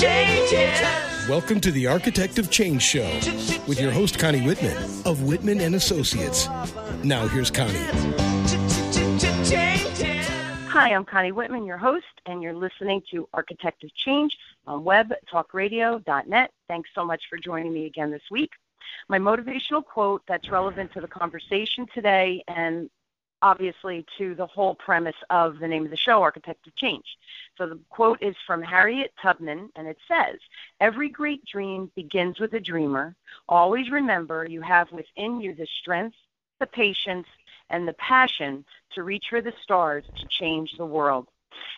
Welcome to the Architect of Change Show with your host Connie Whitman of Whitman and Associates. Now here's Connie. Hi, I'm Connie Whitman, your host, and you're listening to Architect of Change on webtalkradio.net. Thanks so much for joining me again this week. My motivational quote that's relevant to the conversation today and obviously to the whole premise of the name of the show, Architect of Change. So the quote is from Harriet Tubman, and it says, Every great dream begins with a dreamer. Always remember you have within you the strength, the patience, and the passion to reach for the stars to change the world.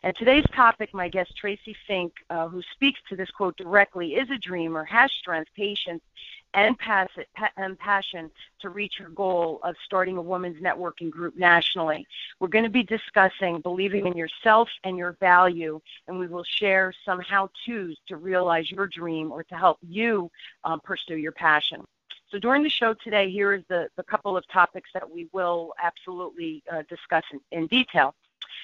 And today's topic, my guest Tracy Fink, uh, who speaks to this quote directly, is a dreamer, has strength, patience, and, and passion to reach her goal of starting a women's networking group nationally. We're going to be discussing believing in yourself and your value, and we will share some how to's to realize your dream or to help you um, pursue your passion. So during the show today, here is the, the couple of topics that we will absolutely uh, discuss in, in detail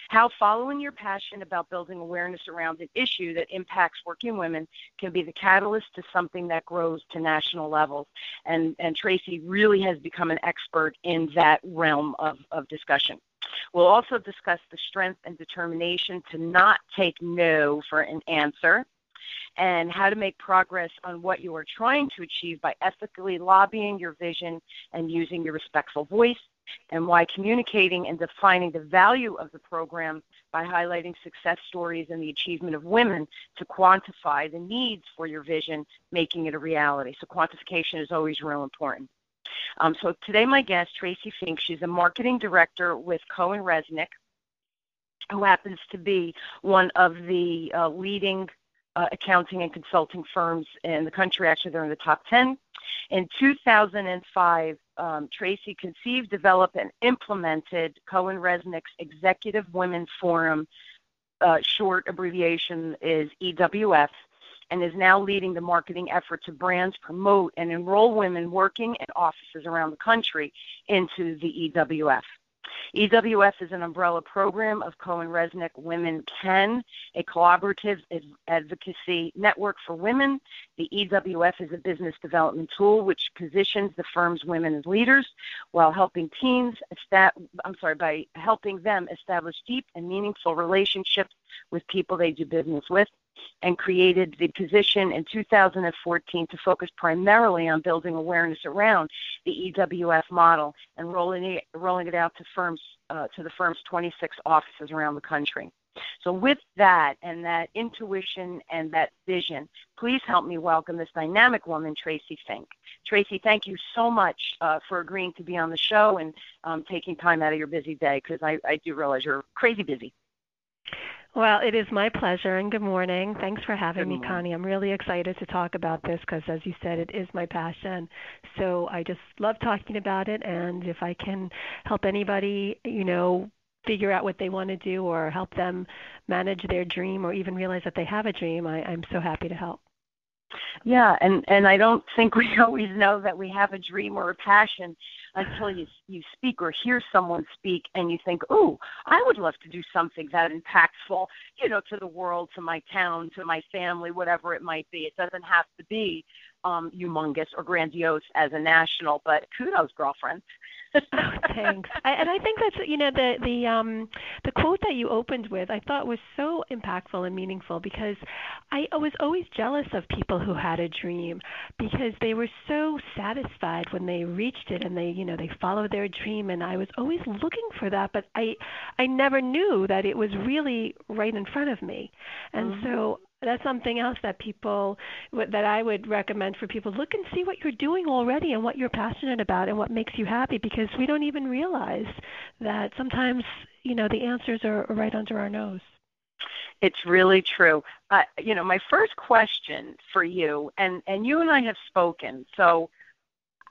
how following your passion about building awareness around an issue that impacts working women can be the catalyst to something that grows to national levels. And, and Tracy really has become an expert in that realm of, of discussion. We'll also discuss the strength and determination to not take no for an answer and how to make progress on what you are trying to achieve by ethically lobbying your vision and using your respectful voice, and why communicating and defining the value of the program by highlighting success stories and the achievement of women to quantify the needs for your vision, making it a reality. So, quantification is always real important. Um, so, today, my guest, Tracy Fink, she's a marketing director with CohnReznick, who happens to be one of the uh, leading uh, accounting and consulting firms in the country. Actually, they're in the top 10. In 2005, um, Tracy conceived, developed, and implemented CohnReznick's Executive Women Forum. Uh, short abbreviation is EWF, and is now leading the marketing effort to brands promote and enroll women working in offices around the country into the EWF. EWF is an umbrella program of CohnReznick Women Can, a collaborative advocacy network for women. The EWF is a business development tool which positions the firm's women as leaders while helping teens, I'm sorry, by helping them establish deep and meaningful relationships with people they do business with and created the position in 2014 to focus primarily on building awareness around the EWF model and rolling it, rolling it out to firms uh, to the firm's 26 offices around the country. So, with that and that intuition and that vision, please help me welcome this dynamic woman, Tracy Fink. Tracy, thank you so much uh, for agreeing to be on the show and um, taking time out of your busy day because I, I do realize you're crazy busy. Well, it is my pleasure, and good morning. Thanks for having me, Connie. I'm really excited to talk about this because, as you said, it is my passion. So I just love talking about it, and if I can help anybody, you know, figure out what they want to do or help them manage their dream or even realize that they have a dream, I, I'm so happy to help. Yeah, and and I don't think we always know that we have a dream or a passion until you you speak or hear someone speak and you think, "Oh, I would love to do something that impactful, you know, to the world, to my town, to my family, whatever it might be. It doesn't have to be um humongous or grandiose as a national, but kudos, girlfriend oh, thanks. I, and I think that's you know the the um the quote that you opened with I thought was so impactful and meaningful because I was always jealous of people who had a dream because they were so satisfied when they reached it and they you know they followed their dream and I was always looking for that but I I never knew that it was really right in front of me. And mm-hmm. so that's something else that people that I would recommend for people look and see what you're doing already and what you're passionate about and what makes you happy because we don't even realize that sometimes you know the answers are right under our nose. It's really true. Uh, you know, my first question for you, and and you and I have spoken, so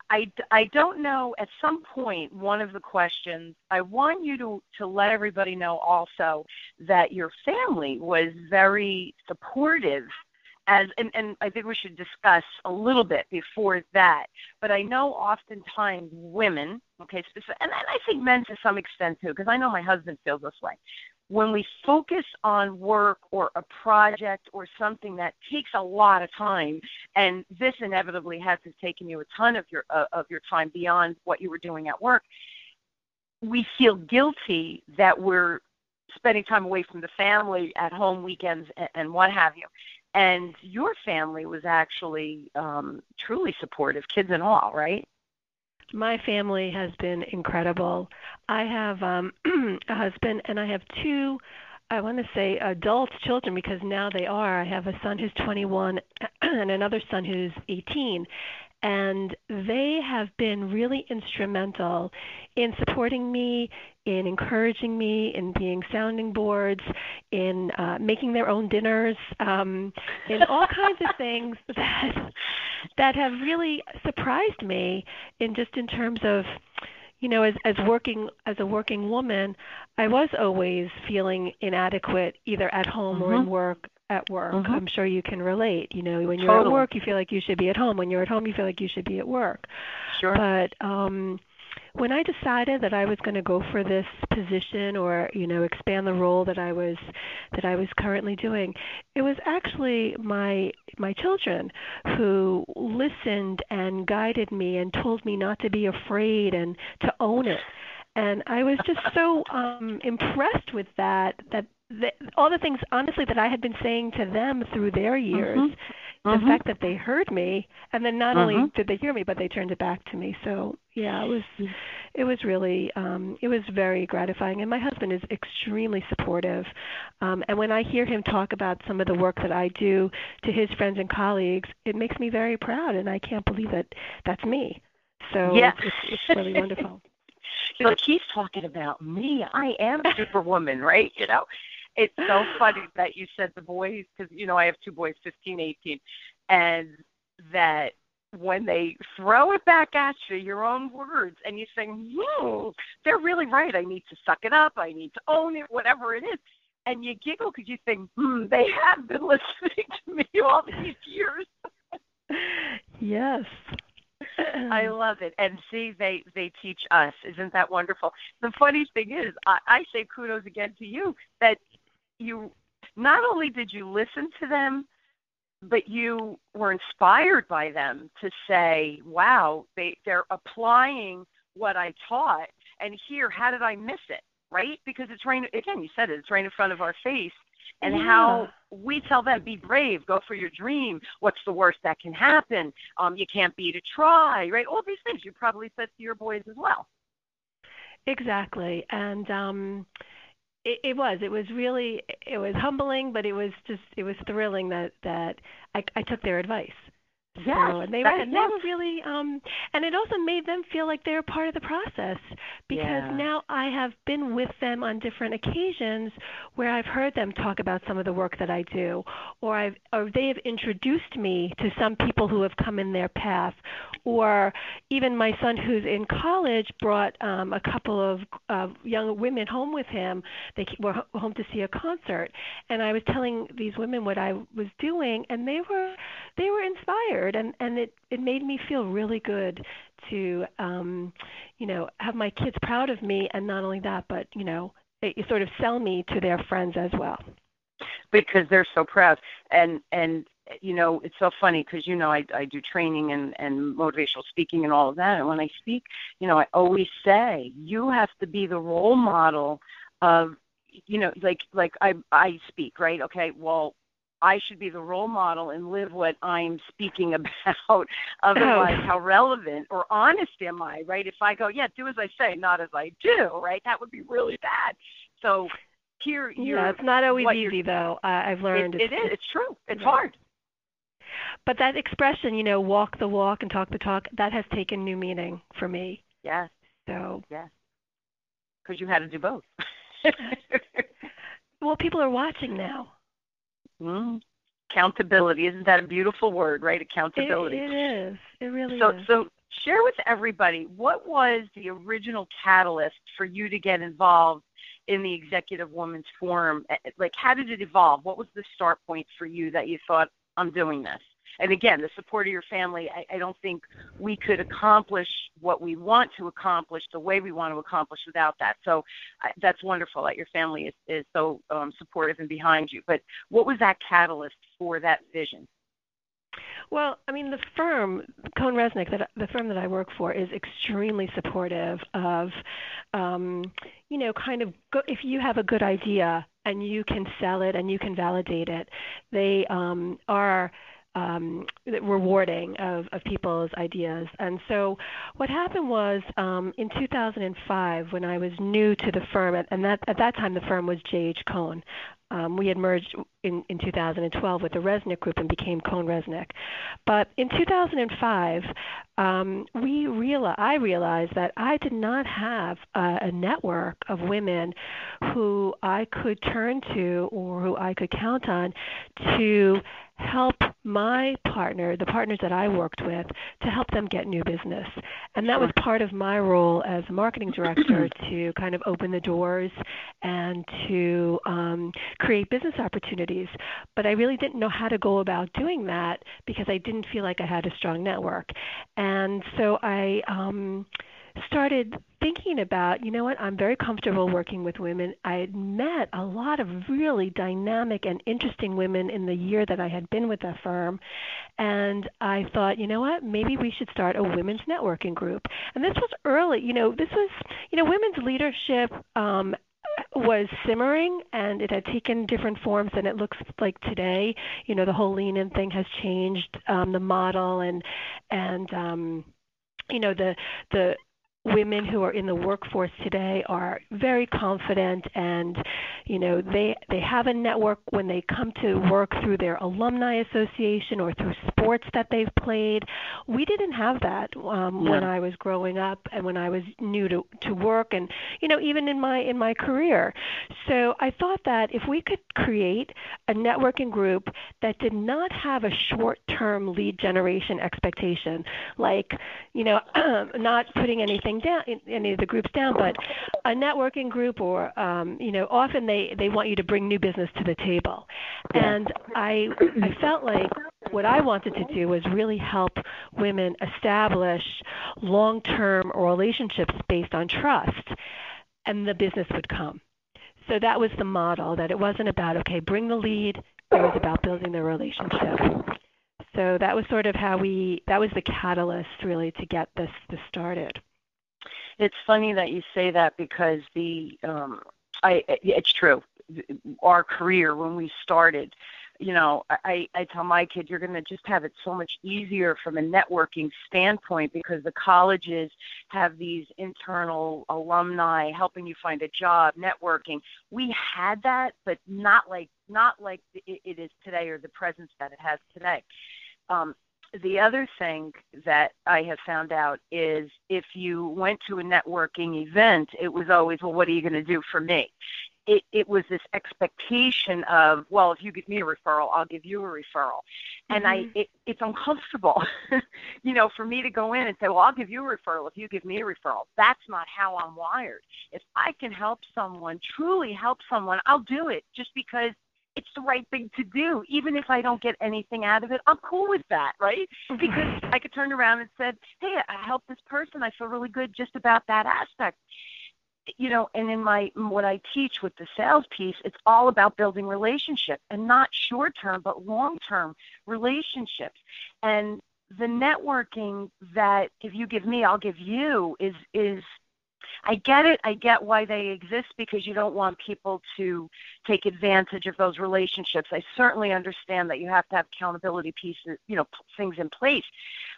I, I don't know. At some point, one of the questions I want you to to let everybody know also that your family was very supportive. As and, and I think we should discuss a little bit before that. But I know oftentimes women, okay, specific, and, and I think men to some extent too, because I know my husband feels this way. When we focus on work or a project or something that takes a lot of time, and this inevitably has taken you a ton of your uh, of your time beyond what you were doing at work, we feel guilty that we're spending time away from the family at home weekends and, and what have you. And your family was actually um, truly supportive, kids and all, right? My family has been incredible. I have um, a husband and I have two I want to say adult children because now they are. I have a son who's 21 and another son who's 18 and they have been really instrumental in supporting me, in encouraging me, in being sounding boards, in uh, making their own dinners, um, in all kinds of things that that have really surprised me in just in terms of you know as as working as a working woman i was always feeling inadequate either at home mm-hmm. or in mm-hmm. work at work. Mm-hmm. I'm sure you can relate. You know, when you're totally. at work, you feel like you should be at home. When you're at home, you feel like you should be at work. Sure. But um when I decided that I was going to go for this position or you know expand the role that I was that I was currently doing, it was actually my my children who listened and guided me and told me not to be afraid and to own it. And I was just so um impressed with that that the, all the things honestly that I had been saying to them through their years, mm-hmm. the mm-hmm. fact that they heard me, and then not mm-hmm. only did they hear me, but they turned it back to me. So yeah, it was it was really um, it was very gratifying. And my husband is extremely supportive. Um, and when I hear him talk about some of the work that I do to his friends and colleagues, it makes me very proud, and I can't believe that that's me. So yeah. it's, it's really wonderful. Like he's talking about me. I am a Superwoman, right? You know, it's so funny that you said the boys because you know I have two boys, 15, 18, and that when they throw it back at you, your own words, and you say, "Hmm, they're really right. I need to suck it up. I need to own it, whatever it is." And you giggle because you think, "Hmm, they have been listening to me all these years." yes. I love it. And see, they they teach us. Isn't that wonderful? The funny thing is, I, I say kudos again to you that you not only did you listen to them, but you were inspired by them to say, "Wow, they they're applying what I taught." And here, how did I miss it? Right? Because it's right again. You said it. It's right in front of our face. And yeah. how we tell them, be brave, go for your dream. What's the worst that can happen? Um, you can't beat a try, right? All these things you probably said to your boys as well. Exactly. And um it, it was. It was really. It was humbling, but it was just. It was thrilling that that I, I took their advice. Yes, so, and they were and they were really um and it also made them feel like they were part of the process because yeah. now I have been with them on different occasions where I've heard them talk about some of the work that I do or I've or they have introduced me to some people who have come in their path or even my son who's in college brought um a couple of uh, young women home with him. They were home to see a concert. And I was telling these women what I was doing and they were they were inspired and and it it made me feel really good to um you know have my kids proud of me and not only that but you know they sort of sell me to their friends as well. Because they're so proud. And and you know it's so funny because you know I I do training and and motivational speaking and all of that and when I speak you know I always say you have to be the role model of you know like like I I speak right? Okay well I should be the role model and live what I'm speaking about. Otherwise, how relevant or honest am I, right? If I go, yeah, do as I say, not as I do, right? That would be really bad. So here, yeah, it's not always easy though. Uh, I've learned it, it is. It's true. It's yeah. hard. But that expression, you know, walk the walk and talk the talk, that has taken new meaning for me. Yes. So. Yes. Because you had to do both. well, people are watching now. Mm. Accountability isn't that a beautiful word, right? Accountability. It, it is. It really so, is. So share with everybody what was the original catalyst for you to get involved in the Executive Women's Forum? Like, how did it evolve? What was the start point for you that you thought, I'm doing this? And again, the support of your family, I, I don't think we could accomplish what we want to accomplish the way we want to accomplish without that. So I, that's wonderful that your family is, is so um, supportive and behind you. But what was that catalyst for that vision? Well, I mean, the firm, CohnReznick, that the firm that I work for, is extremely supportive of, um, you know, kind of go, if you have a good idea and you can sell it and you can validate it, they um, are um, rewarding of, of people's ideas. And so what happened was um, in 2005, when I was new to the firm, and that, at that time the firm was J.H. Cohn. Um, we had merged in, in 2012 with the Reznick Group and became CohnReznick. But in 2005, um, we reali- I realized that I did not have a, a network of women who I could turn to or who I could count on to help my partner, the partners that I worked with, to help them get new business. And that was part of my role as a marketing director to kind of open the doors and to um, create business opportunities. But I really didn't know how to go about doing that because I didn't feel like I had a strong network. And so I um, started thinking about, you know what, I'm very comfortable working with women. I had met a lot of really dynamic and interesting women in the year that I had been with the firm. And I thought, you know what, maybe we should start a women's networking group. And this was early, you know, this was, you know, women's leadership um, was simmering and it had taken different forms than it looks like today. You know, the whole lean in thing has changed um, the model and and um, you know the the women who are in the workforce today are very confident and you know they they have a network when they come to work through their alumni association or through sports that they've played we didn't have that um yeah. when I was growing up and when I was new to to work and you know even in my in my career so I thought that if we could create a networking group that did not have a short-term lead generation expectation like you know not putting anything down any of the groups down, but a networking group or um, you know often they they want you to bring new business to the table, and I I felt like what I wanted to do was really help women establish long-term relationships based on trust, and the business would come. So that was the model that it wasn't about okay bring the lead, it was about building the relationship. So that was sort of how we that was the catalyst really to get this this started it's funny that you say that because the um I it's true. Our career when we started, you know, I, I tell my kid you're going to just have it so much easier from a networking standpoint because the colleges have these internal alumni helping you find a job, networking. We had that, but not like not like it is today or the presence that it has today. Um, the other thing that I have found out is if you went to a networking event, it was always, well, what are you going to do for me? It, it was this expectation of, well, if you give me a referral, I'll give you a referral, and mm-hmm. I, it, it's uncomfortable, you know, for me to go in and say, well, I'll give you a referral if you give me a referral. That's not how I'm wired. If I can help someone, truly help someone, I'll do it just because it's the right thing to do. Even if I don't get anything out of it, I'm cool with that, right? Mm-hmm. Because I could turn around and said, "Hey, I helped this person. I feel really good just about that aspect." You know, and in my what I teach with the sales piece, it's all about building relationship and not short term but long term relationships. And the networking that if you give me, I'll give you is is I get it. I get why they exist because you don't want people to take advantage of those relationships. I certainly understand that you have to have accountability pieces, you know, things in place.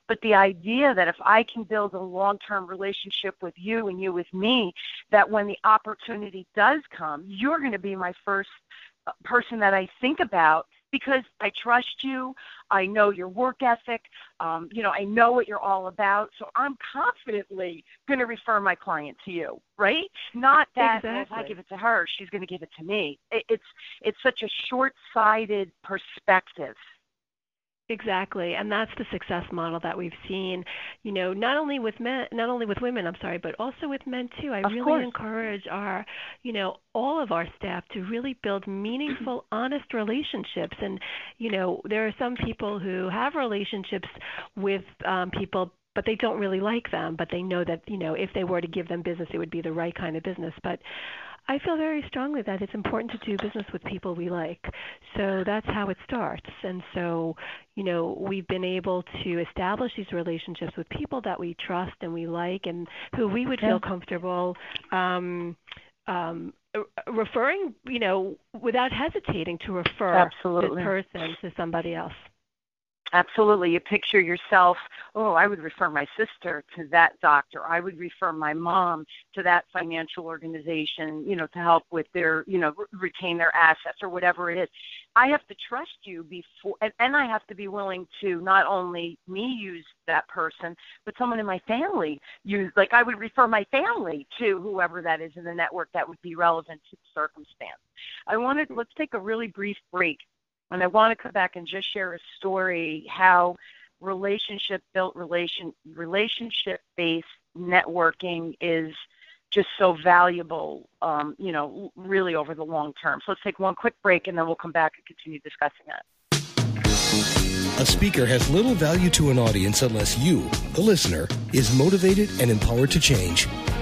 But the idea that if I can build a long-term relationship with you and you with me, that when the opportunity does come, you're going to be my first uh, person that I think about because I trust you. I know your work ethic. Um, you know, I know what you're all about. So I'm confidently going to refer my client to you, right? Not that exactly. if I give it to her, she's going to give it to me. It, it's it's such a short-sighted perspective. Exactly, and that's the success model that we've seen. You know, not only with men, not only with women, I'm sorry, but also with men too. I of really course. encourage our, you know, all of our staff to really build meaningful, honest relationships. And you know, there are some people who have relationships with um, people but they don't really like them but they know that you know if they were to give them business it would be the right kind of business but I feel very strongly that it's important to do business with people we like. So that's how it starts. And so, you know, we've been able to establish these relationships with people that we trust and we like and who we would feel comfortable um, um, referring, you know, without hesitating to refer Absolutely. this person to somebody else. Absolutely. You picture yourself, oh, I would refer my sister to that doctor. I would refer my mom to that financial organization, you know, to help with their, you know, retain their assets or whatever it is. I have to trust you before, and, and I have to be willing to not only me use that person, but someone in my family use, like I would refer my family to whoever that is in the network that would be relevant to the circumstance. I wanted, let's take a really brief break and I want to come back and just share a story how relationship built relation relationship based networking is just so valuable, um, you know, really over the long term. So let's take one quick break and then we'll come back and continue discussing that. A speaker has little value to an audience unless you, the listener, is motivated and empowered to change.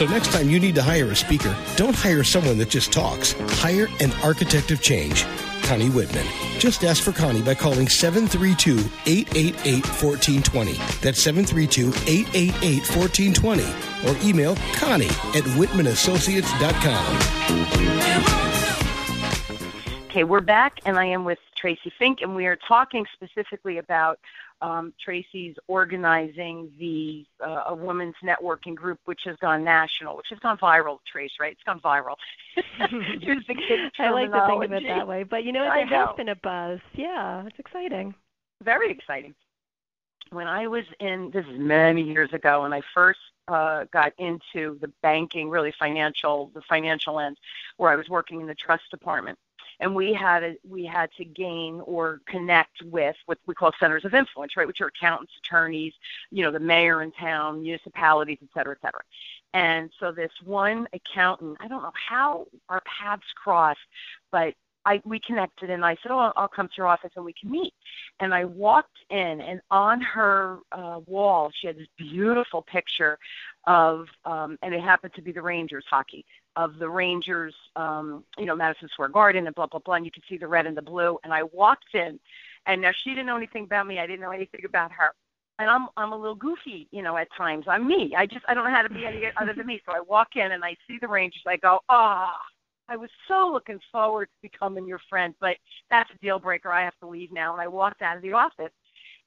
So next time you need to hire a speaker, don't hire someone that just talks. Hire an architect of change. Connie Whitman. Just ask for Connie by calling 732-888-1420. That's 732-888-1420. Or email Connie at whitmanassociates.com. Okay, we're back, and I am with Tracy Fink, and we are talking specifically about um, Tracy's organizing the uh, a women's networking group, which has gone national, which has gone viral. Trace, right? It's gone viral. Use the kids' I like to think of it that way, but you know, there has been a buzz. Yeah, it's exciting. Very exciting. When I was in, this is many years ago, when I first uh, got into the banking, really financial, the financial end, where I was working in the trust department and we had a, we had to gain or connect with what we call centers of influence, right, which are accountants, attorneys, you know, the mayor in town, municipalities, et cetera, et cetera. And so this one accountant, I don't know how our paths crossed, but I we connected and I said, "Oh, I'll, come to your office and we can meet." And I walked in, and on her uh, wall, she had this beautiful picture of, um, and it happened to be the Rangers hockey of the Rangers, um, you know, Madison Square Garden and blah blah blah. And you could see the red and the blue. And I walked in, and now she didn't know anything about me. I didn't know anything about her. And I'm I'm a little goofy, you know, at times. I'm me. I just I don't know how to be any other than me. So I walk in and I see the Rangers. I go, ah. I was so looking forward to becoming your friend, but that's a deal breaker. I have to leave now. And I walked out of the office.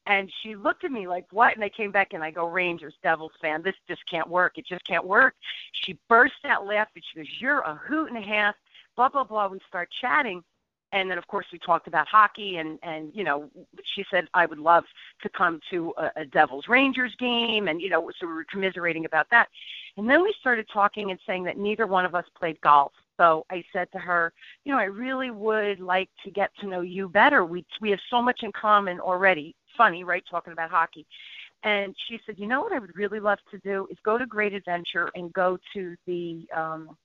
And she looked at me like, what? And I came back and I go, Rangers, Devils fan. This just can't work. It just can't work. She burst out laughing. She goes, you're a hoot and a half, blah, blah, blah. We start chatting. And then, of course, we talked about hockey. And, and you know, she said, I would love to come to a, a Devils Rangers game. And, you know, so we were commiserating about that. And then we started talking and saying that neither one of us played golf. So I said to her, you know, I really would like to get to know you better. We we have so much in common already funny, right, talking about hockey. And she said, you know what I would really love to do is go to Great Adventure and go to the um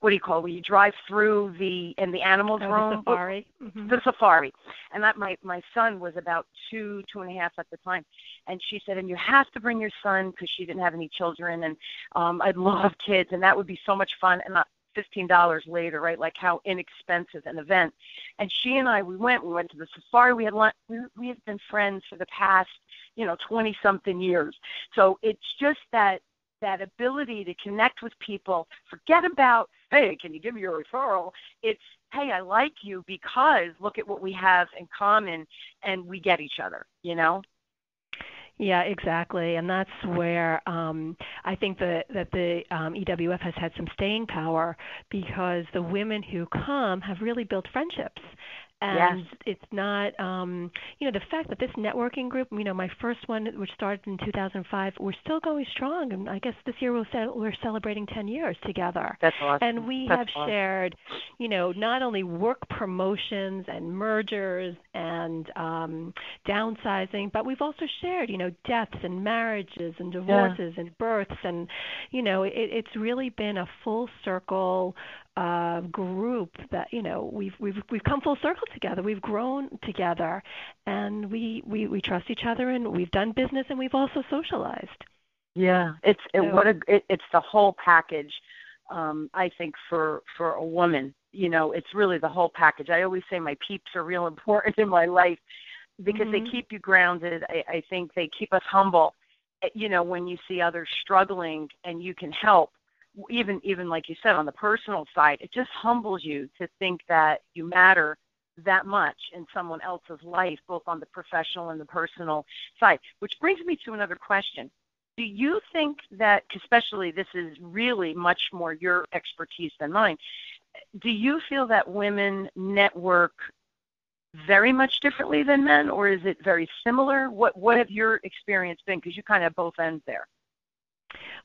what do you call it, where you drive through the in the animals oh, room? the safari. Mm-hmm. the safari. And that my my son was about two two and a half at the time. And she said and you have to bring your son because she didn't have any children. And um i love kids. And that would be so much fun. And I, $15 later, right? Like how inexpensive an event. And she and I, we went, we went to the safari. We had. We, we have been friends for the past, you know, 20 something years. So it's just that, that ability to connect with people, forget about, hey, can you give me your referral? It's, hey, I like you because look at what we have in common and we get each other, you know? Yeah, exactly, and that's where um, I think that that the um, EWF has had some staying power because the women who come have really built friendships, and yes. it's not um you know the fact that this networking group you know my first one which started in 2005 we're still going strong and i guess this year we'll ce- we're celebrating 10 years together that's awesome and we that's have awesome. shared you know not only work promotions and mergers and um downsizing but we've also shared you know deaths and marriages and divorces yeah. and births and you know it, it's really been a full circle uh, group that you know we've we've we've come full circle together. We've grown together, and we we we trust each other, and we've done business, and we've also socialized. Yeah, it's it, so, what a it, it's the whole package. Um, I think for for a woman, you know, it's really the whole package. I always say my peeps are real important in my life because mm-hmm. they keep you grounded. I, I think they keep us humble. Eh, you know, when you see others struggling and you can help, even even like you said on the personal side, it just humbles you to think that you matter that much in someone else's life, both on the professional and the personal side. Which brings me to another question. Do you think that, especially this is really much more your expertise than mine, do you feel that women network very much differently than men, or is it very similar? What what have your experience been? Because you kind of both ends there.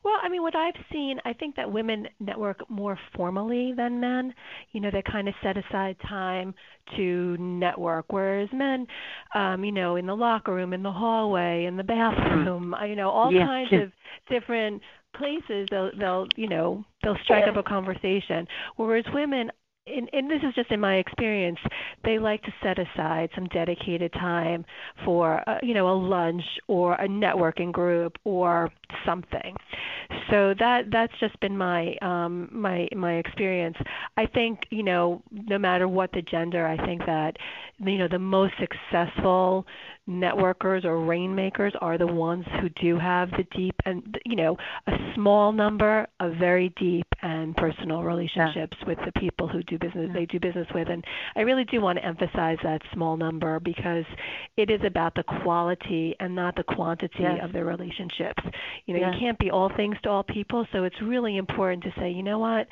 Well, I mean, what I've seen, I think that women network more formally than men. You know, they kind of set aside time to network, whereas men, um, you know, in the locker room, in the hallway, in the bathroom, you know, all yeah. kinds of different places they'll they'll you know they'll strike up a conversation whereas women and, and this is just in my experience, they like to set aside some dedicated time for, uh, you know, a lunch or a networking group or something. So that that's just been my um, my my experience. I think you know, no matter what the gender, I think that you know the most successful networkers or rainmakers are the ones who do have the deep and you know a small number of very deep and personal relationships yeah. with the people who do business yeah. they do business with and I really do want to emphasize that small number because it is about the quality and not the quantity yes. of the relationships you know you can't be all things to all people so it's really important to say you know what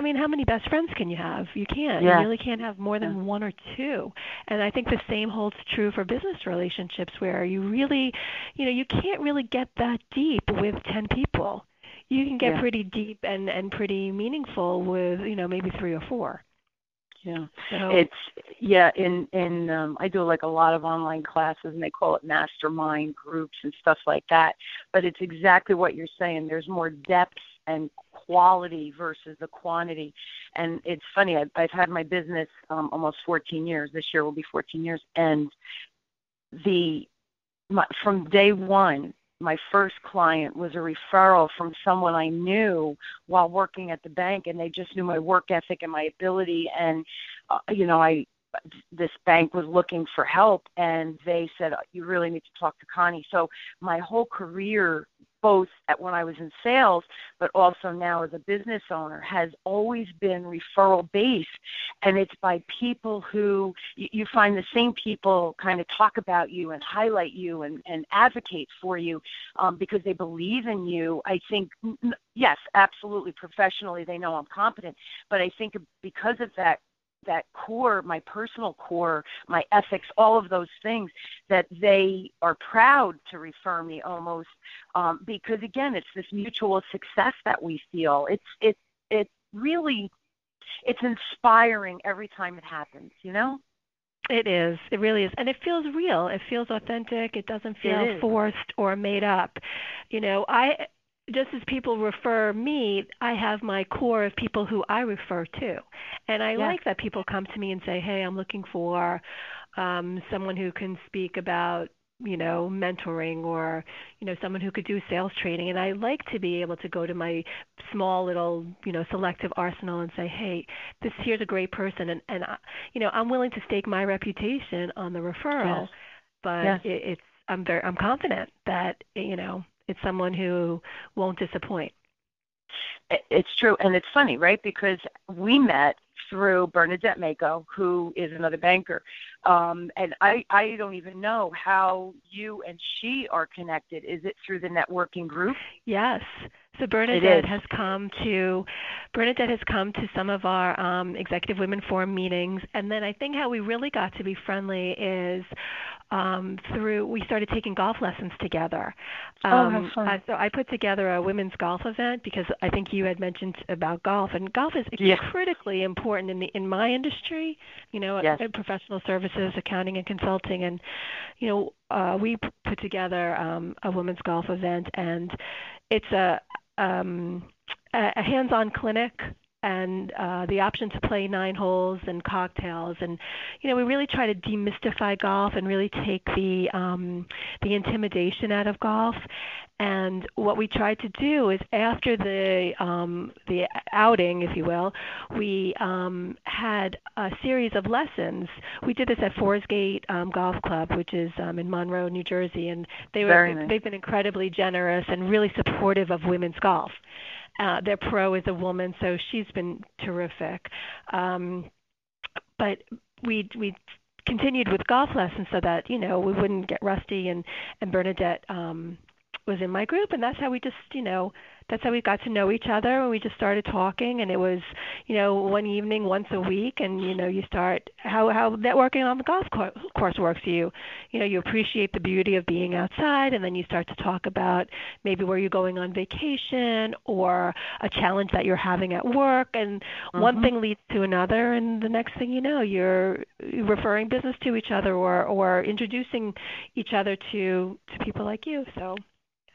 I mean, how many best friends can you have? You can't. Yeah. You really can't have more than yeah. one or two. And I think the same holds true for business relationships where you really, you know, you can't really get that deep with 10 people. You can get yeah. pretty deep and and pretty meaningful with, you know, maybe 3 or 4. Yeah. So, it's yeah, in in um I do like a lot of online classes and they call it mastermind groups and stuff like that. But it's exactly what you're saying. There's more depth and quality versus the quantity. And it's funny, I've, I've had my business um, almost 14 years. This year will be 14 years, and the my, from day one, my first client was a referral from someone I knew while working at the bank, and they just knew my work ethic and my ability. And uh, you know, I this bank was looking for help, and they said you really need to talk to Connie. So my whole career both at when I was in sales, but also now as a business owner, has always been referral based. And it's by people who you find the same people kind of talk about you and highlight you and, and advocate for you um, because they believe in you. I think, yes, absolutely, professionally, they know I'm competent. But I think because of that that core, my personal core, my ethics, all of those things, that they are proud to refer me almost um, because again, it's this mutual success that we feel. It's it it really it's inspiring every time it happens. You know. It is. It really is. And it feels real. It feels authentic. It doesn't feel forced or made up. You know, I just as people refer me, I have my core of people who I refer to. And I like that people come to me and say, "Hey, I'm looking for um someone who can speak about you know mentoring or you know someone who could do sales training and i like to be able to go to my small little you know selective arsenal and say hey this here's a great person and and I, you know i'm willing to stake my reputation on the referral yes. but yes. It, it's i'm very i'm confident that you know it's someone who won't disappoint. It's true, and it's funny, right? Because we met through Bernadette Mako, who is another banker. Um, and I, I don't even know how you and she are connected. Is it through the networking group? Yes. So Bernadette has come to Bernadette has come to some of our um, Executive Women Forum meetings, and then I think how we really got to be friendly is um, through we started taking golf lessons together. Um, oh, um, fun! Uh, so I put together a women's golf event because I think you had mentioned about golf, and golf is yeah. critically important in the in my industry. You know, yes. professional services, accounting, and consulting, and you know, uh, we put together um, a women's golf event, and it's a um, a hands-on clinic and uh, the option to play nine holes and cocktails. And you know we really try to demystify golf and really take the um, the intimidation out of golf. And what we tried to do is after the um, the outing if you will we um, had a series of lessons. We did this at Forsgate um, Golf Club which is um, in Monroe New Jersey. And they were nice. they've been incredibly generous and really supportive of women's golf uh, their pro is a woman, so she's been terrific. Um, but we we continued with golf lessons so that you know we wouldn't get rusty and and Bernadette um was in my group and that's how we just you know that's how we got to know each other and we just started talking and it was you know one evening once a week and you know you start how how networking on the golf course works you you know you appreciate the beauty of being outside and then you start to talk about maybe where you're going on vacation or a challenge that you're having at work and mm-hmm. one thing leads to another and the next thing you know you're referring business to each other or or introducing each other to to people like you so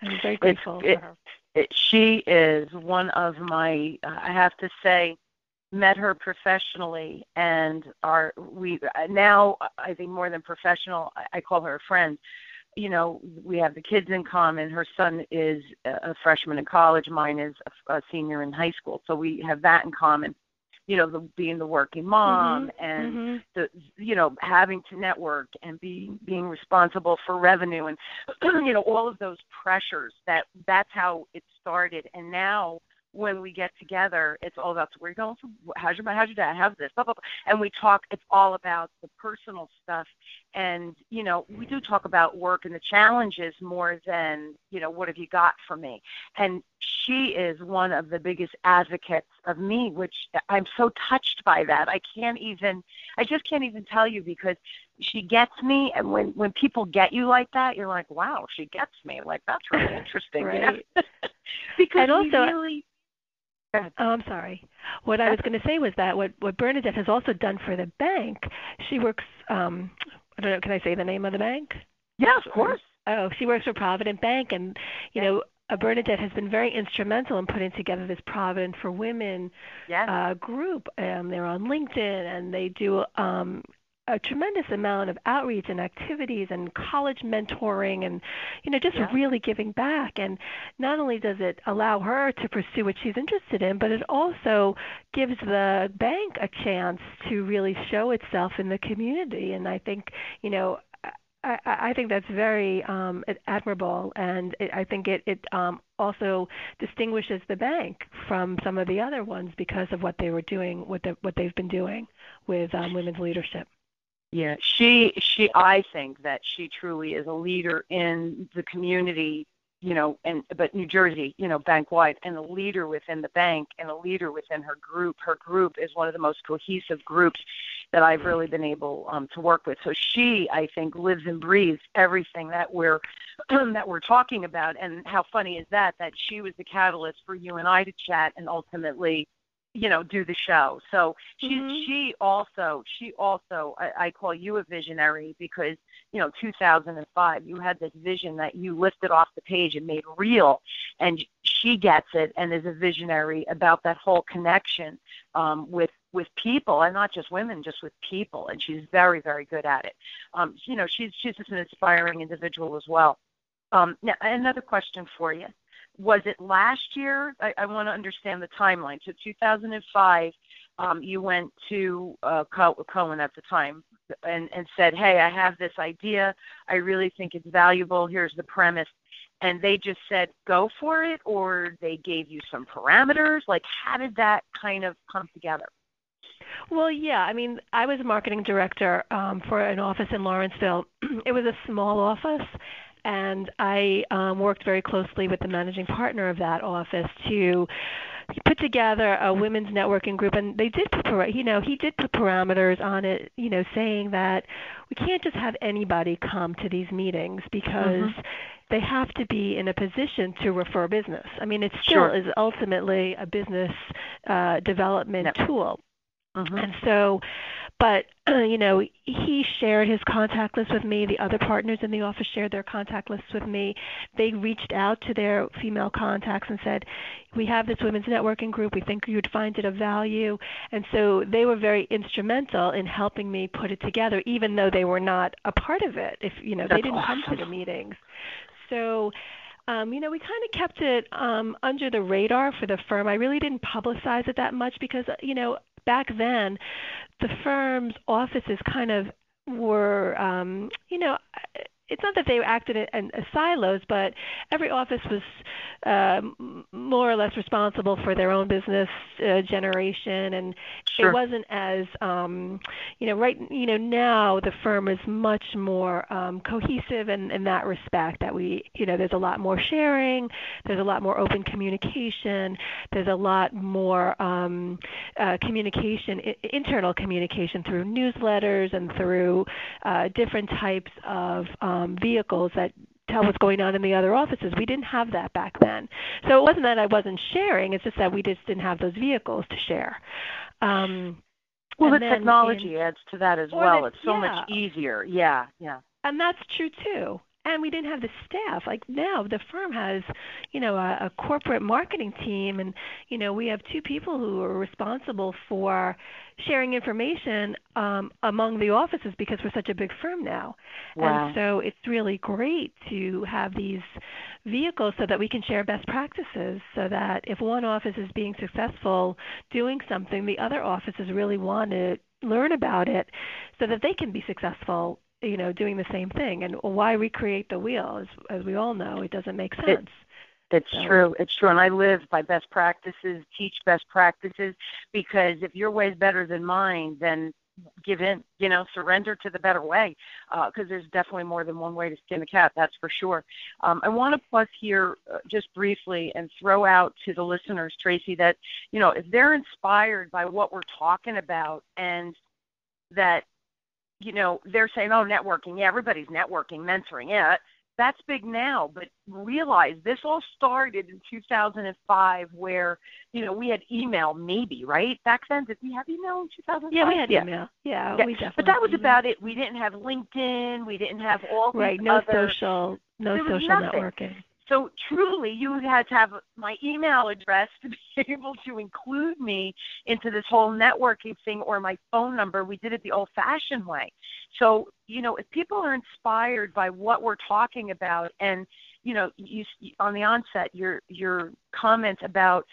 I'm very grateful it's, for her. it, she is one of my I have to say met her professionally and are we now I think more than professional I, I call her a friend. You know we have the kids in common. Her son is a freshman in college. Mine is a, a senior in high school. So we have that in common you know the being the working mom mm-hmm. and mm-hmm. the you know having to network and being being responsible for revenue and you know all of those pressures that that's how it started and now when we get together, it's all about where you going. from, How's your how's your dad? How's this? Blah, blah, blah. And we talk. It's all about the personal stuff, and you know we do talk about work and the challenges more than you know what have you got for me. And she is one of the biggest advocates of me, which I'm so touched by that. I can't even. I just can't even tell you because she gets me and when when people get you like that you're like wow she gets me like that's really interesting right. you know? because and also really Oh, I'm sorry. What I was going to say was that what what Bernadette has also done for the bank, she works. um I don't know. Can I say the name of the bank? Yeah, of course. Oh, she works for Provident Bank, and you know, uh, Bernadette has been very instrumental in putting together this Provident for Women yes. uh, group. Um, they're on LinkedIn, and they do um, a tremendous amount of outreach and activities and college mentoring and you know just yeah. really giving back and not only does it allow her to pursue what she's interested in but it also gives the bank a chance to really show itself in the community and i think you know I, I think that's very um, admirable, and it, I think it, it um, also distinguishes the bank from some of the other ones because of what they were doing, what the, what they've been doing with um, women's leadership. Yeah, she she I think that she truly is a leader in the community, you know, and but New Jersey, you know, bank wide and a leader within the bank and a leader within her group. Her group is one of the most cohesive groups that I've really been able um, to work with. So she, I think, lives and breathes everything that we're that we're talking about. And how funny is that? That she was the catalyst for you and I to chat, and ultimately you know do the show. So she mm-hmm. she also she also I, I call you a visionary because you know 2005 you had this vision that you lifted off the page and made real. And she gets it and is a visionary about that whole connection um with with people and not just women just with people. And she's very very good at it. Um you know she's she's just an inspiring individual as well. Um now another question for you was it last year? I, I want to understand the timeline. So 2005, um, you went to uh, Cohn at the time and, and said, "Hey, I have this idea. I really think it's valuable. Here's the premise." And they just said, "Go for it," or they gave you some parameters. Like, how did that kind of come together? Well, yeah. I mean, I was a marketing director um, for an office in Lawrenceville. it was a small office, and I um, worked very closely with the managing partner of that office to put together a women's networking group and they did put you know he did put parameters on it you know saying that we can't just have anybody come to these meetings because mm-hmm. they have to be in a position to refer business i mean it still sure. is ultimately a business uh, development yep. tool mm-hmm. and so but you know he shared his contact list with me. The other partners in the office shared their contact lists with me. They reached out to their female contacts and said we have this women's networking group. We think you'd find it of value. And so they were very instrumental in helping me put it together even though they were not a part of it if you know That's they didn't awesome. come to the meetings. So um, you know, we kind of kept it um, under the radar for the firm. I really didn't publicize it that much because, you know, back then, the firm's offices kind of were, um, you know, it's not that they acted in, in, in silos, but every office was uh, more or less responsible for their own business uh, generation, and sure. it wasn't as um, you know right you know now the firm is much more um, cohesive in, in that respect. That we you know there's a lot more sharing, there's a lot more open communication, there's a lot more um, uh, communication, I- internal communication through newsletters and through uh, different types of um, vehicles that tell what's going on in the other offices. We didn't have that back then. So it wasn't that I wasn't sharing, it's just that we just didn't have those vehicles to share. Um, well, the technology in, adds to that as well. It's so yeah. much easier. Yeah, yeah. And that's true too and we didn't have the staff like now the firm has you know a, a corporate marketing team and you know we have two people who are responsible for sharing information um, among the offices because we're such a big firm now wow. and so it's really great to have these vehicles so that we can share best practices so that if one office is being successful doing something the other offices really want to learn about it so that they can be successful you know doing the same thing. And why recreate the wheel? As as we all know it doesn't make sense. It, it's so. true. It's true. And i live by best practices teach best practices because if your way is better than mine then give in you know surrender to the better way because uh, there's definitely more than one way to skin a cat that's for sure. Um, i want to pause here uh, just briefly and throw out to the listeners tracy that you know if they're inspired by what we're talking about and that you know, they're saying, oh, networking. Yeah, everybody's networking, mentoring. Yeah, that's big now. But realize this all started in 2005 where, you know, we had email maybe, right? Back then, did we have email in 2005? Yeah, we had yeah. email. Yeah, yeah. we definitely. But that was email. about it. We didn't have LinkedIn. We didn't have all Right, no other, social, no social nothing. networking. So truly, you had to have my email address to be able to include me into this whole networking thing or my phone number. We did it the old fashioned way. So, you know, if people are inspired by what we're talking about and, you know, you on the onset your your comments about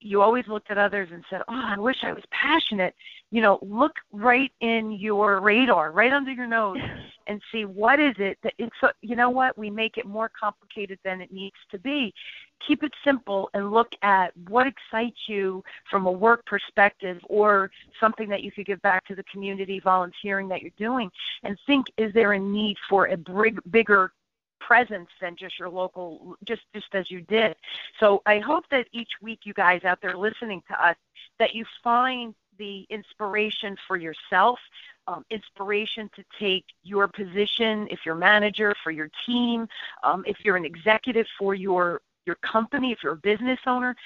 you always looked at others and said, "Oh, I wish I was passionate." You know, look right in your radar, right under your nose, and see what is it that it's. You know what? We make it more complicated than it needs to be. Keep it simple and look at what excites you from a work perspective or something that you could give back to the community, volunteering that you're doing, and think: Is there a need for a big, bigger presence than just your local just just as you did so i hope that each week you guys out there listening to us that you find the inspiration for yourself um, inspiration to take your position if you're manager for your team um, if you're an executive for your your company, if you're a business owner,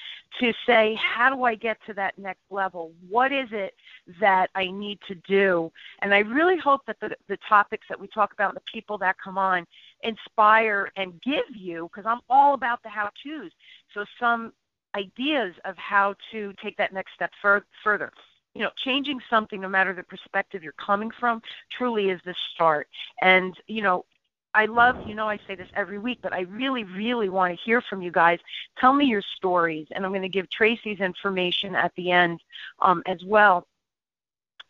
to say, how do I get to that next level? What is it that I need to do? And I really hope that the, the topics that we talk about, the people that come on, inspire and give you, because I'm all about the how to's. So, some ideas of how to take that next step fur- further. You know, changing something, no matter the perspective you're coming from, truly is the start. And, you know, I love, you know, I say this every week, but I really, really want to hear from you guys. Tell me your stories, and I'm going to give Tracy's information at the end um, as well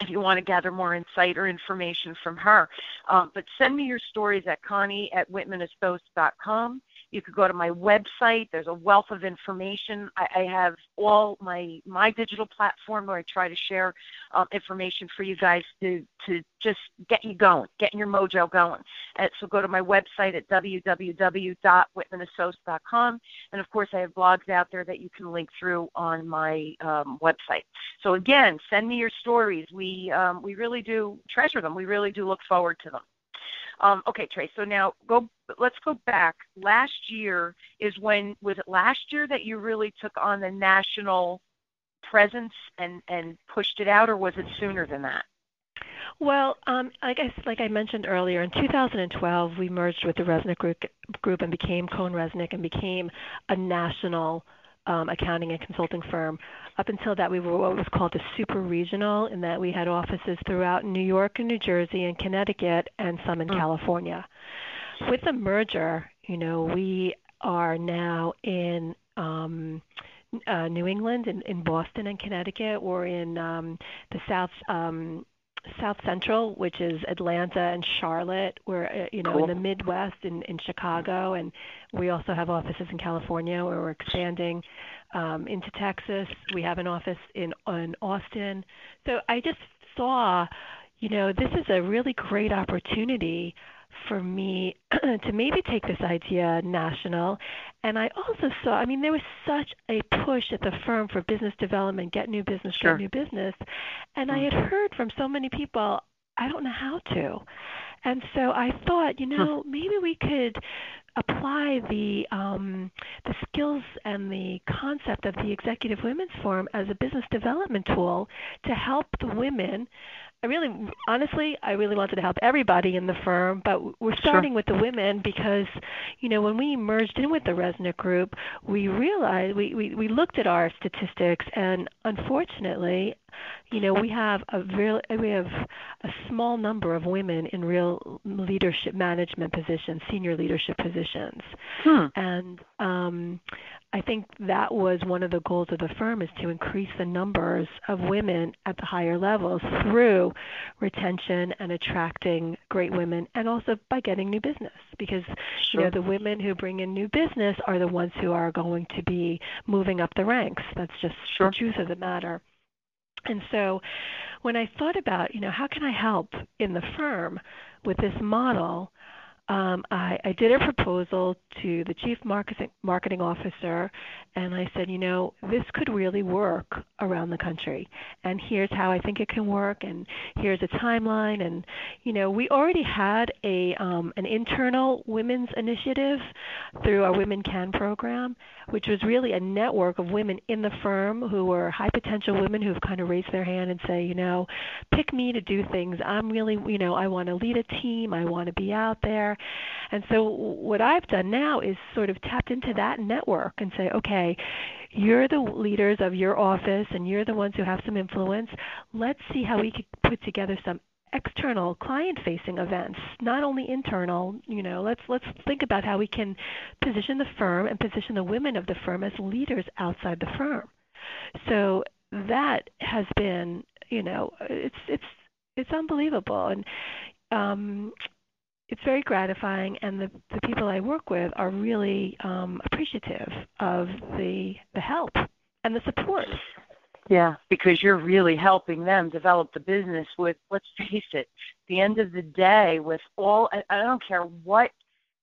if you want to gather more insight or information from her. Um, but send me your stories at Connie at whitmanassoc.com. You could go to my website. There's a wealth of information. I, I have all my my digital platform where I try to share um, information for you guys to to just get you going, getting your mojo going. And so go to my website at www.whitmanassociates.com, and of course I have blogs out there that you can link through on my um, website. So again, send me your stories. We um, we really do treasure them. We really do look forward to them. Um, okay, Trey. So now go. Let's go back. Last year is when was it last year that you really took on the national presence and and pushed it out, or was it sooner than that? Well, um, I like I mentioned earlier, in 2012 we merged with the Reznick Group, and became CohnReznick and became a national um, accounting and consulting firm. Up until that, we were what was called a super regional, in that we had offices throughout New York and New Jersey and Connecticut, and some in mm. California. With the merger, you know, we are now in um, uh, New England, in, in Boston and Connecticut. We're in um, the South um, South Central, which is Atlanta and Charlotte. We're uh, you know cool. in the Midwest in in Chicago, and we also have offices in California where we're expanding um, into Texas. We have an office in in Austin. So I just saw, you know, this is a really great opportunity for me to maybe take this idea national. And I also saw, I mean, there was such a push at the firm for business development, get new business, sure. get new business. And I had mm-hmm. heard from so many people, I don't know how to. And so I thought, you know, maybe we could apply the um, the skills and the concept of the Executive Women's Forum as a business development tool to help the women I really, honestly, I really wanted to help everybody in the firm, but we're starting sure. with the women because, you know, when we merged in with the Reznick Group, we realized we, we, we looked at our statistics, and unfortunately, you know, we have a real we have a small number of women in real leadership management positions, senior leadership positions, hmm. and um, I think that was one of the goals of the firm is to increase the numbers of women at the higher levels through retention and attracting great women, and also by getting new business because sure. you know the women who bring in new business are the ones who are going to be moving up the ranks. That's just sure. the truth of the matter. And so when I thought about, you know, how can I help in the firm with this model, um, I, I did a proposal to the chief marketing, marketing officer, and I said, you know, this could really work around the country, and here's how I think it can work, and here's a timeline, and you know, we already had a um, an internal women's initiative through our Women Can program, which was really a network of women in the firm who were high potential women who've kind of raised their hand and say, you know, pick me to do things. I'm really, you know, I want to lead a team. I want to be out there. And so what I've done now is sort of tapped into that network and say, okay, you're the leaders of your office and you're the ones who have some influence. Let's see how we could put together some external client facing events not only internal you know let's let's think about how we can position the firm and position the women of the firm as leaders outside the firm so that has been you know it's it's it's unbelievable and um it's very gratifying, and the, the people I work with are really um, appreciative of the the help and the support. Yeah, because you're really helping them develop the business with, let's face it, the end of the day, with all, I don't care what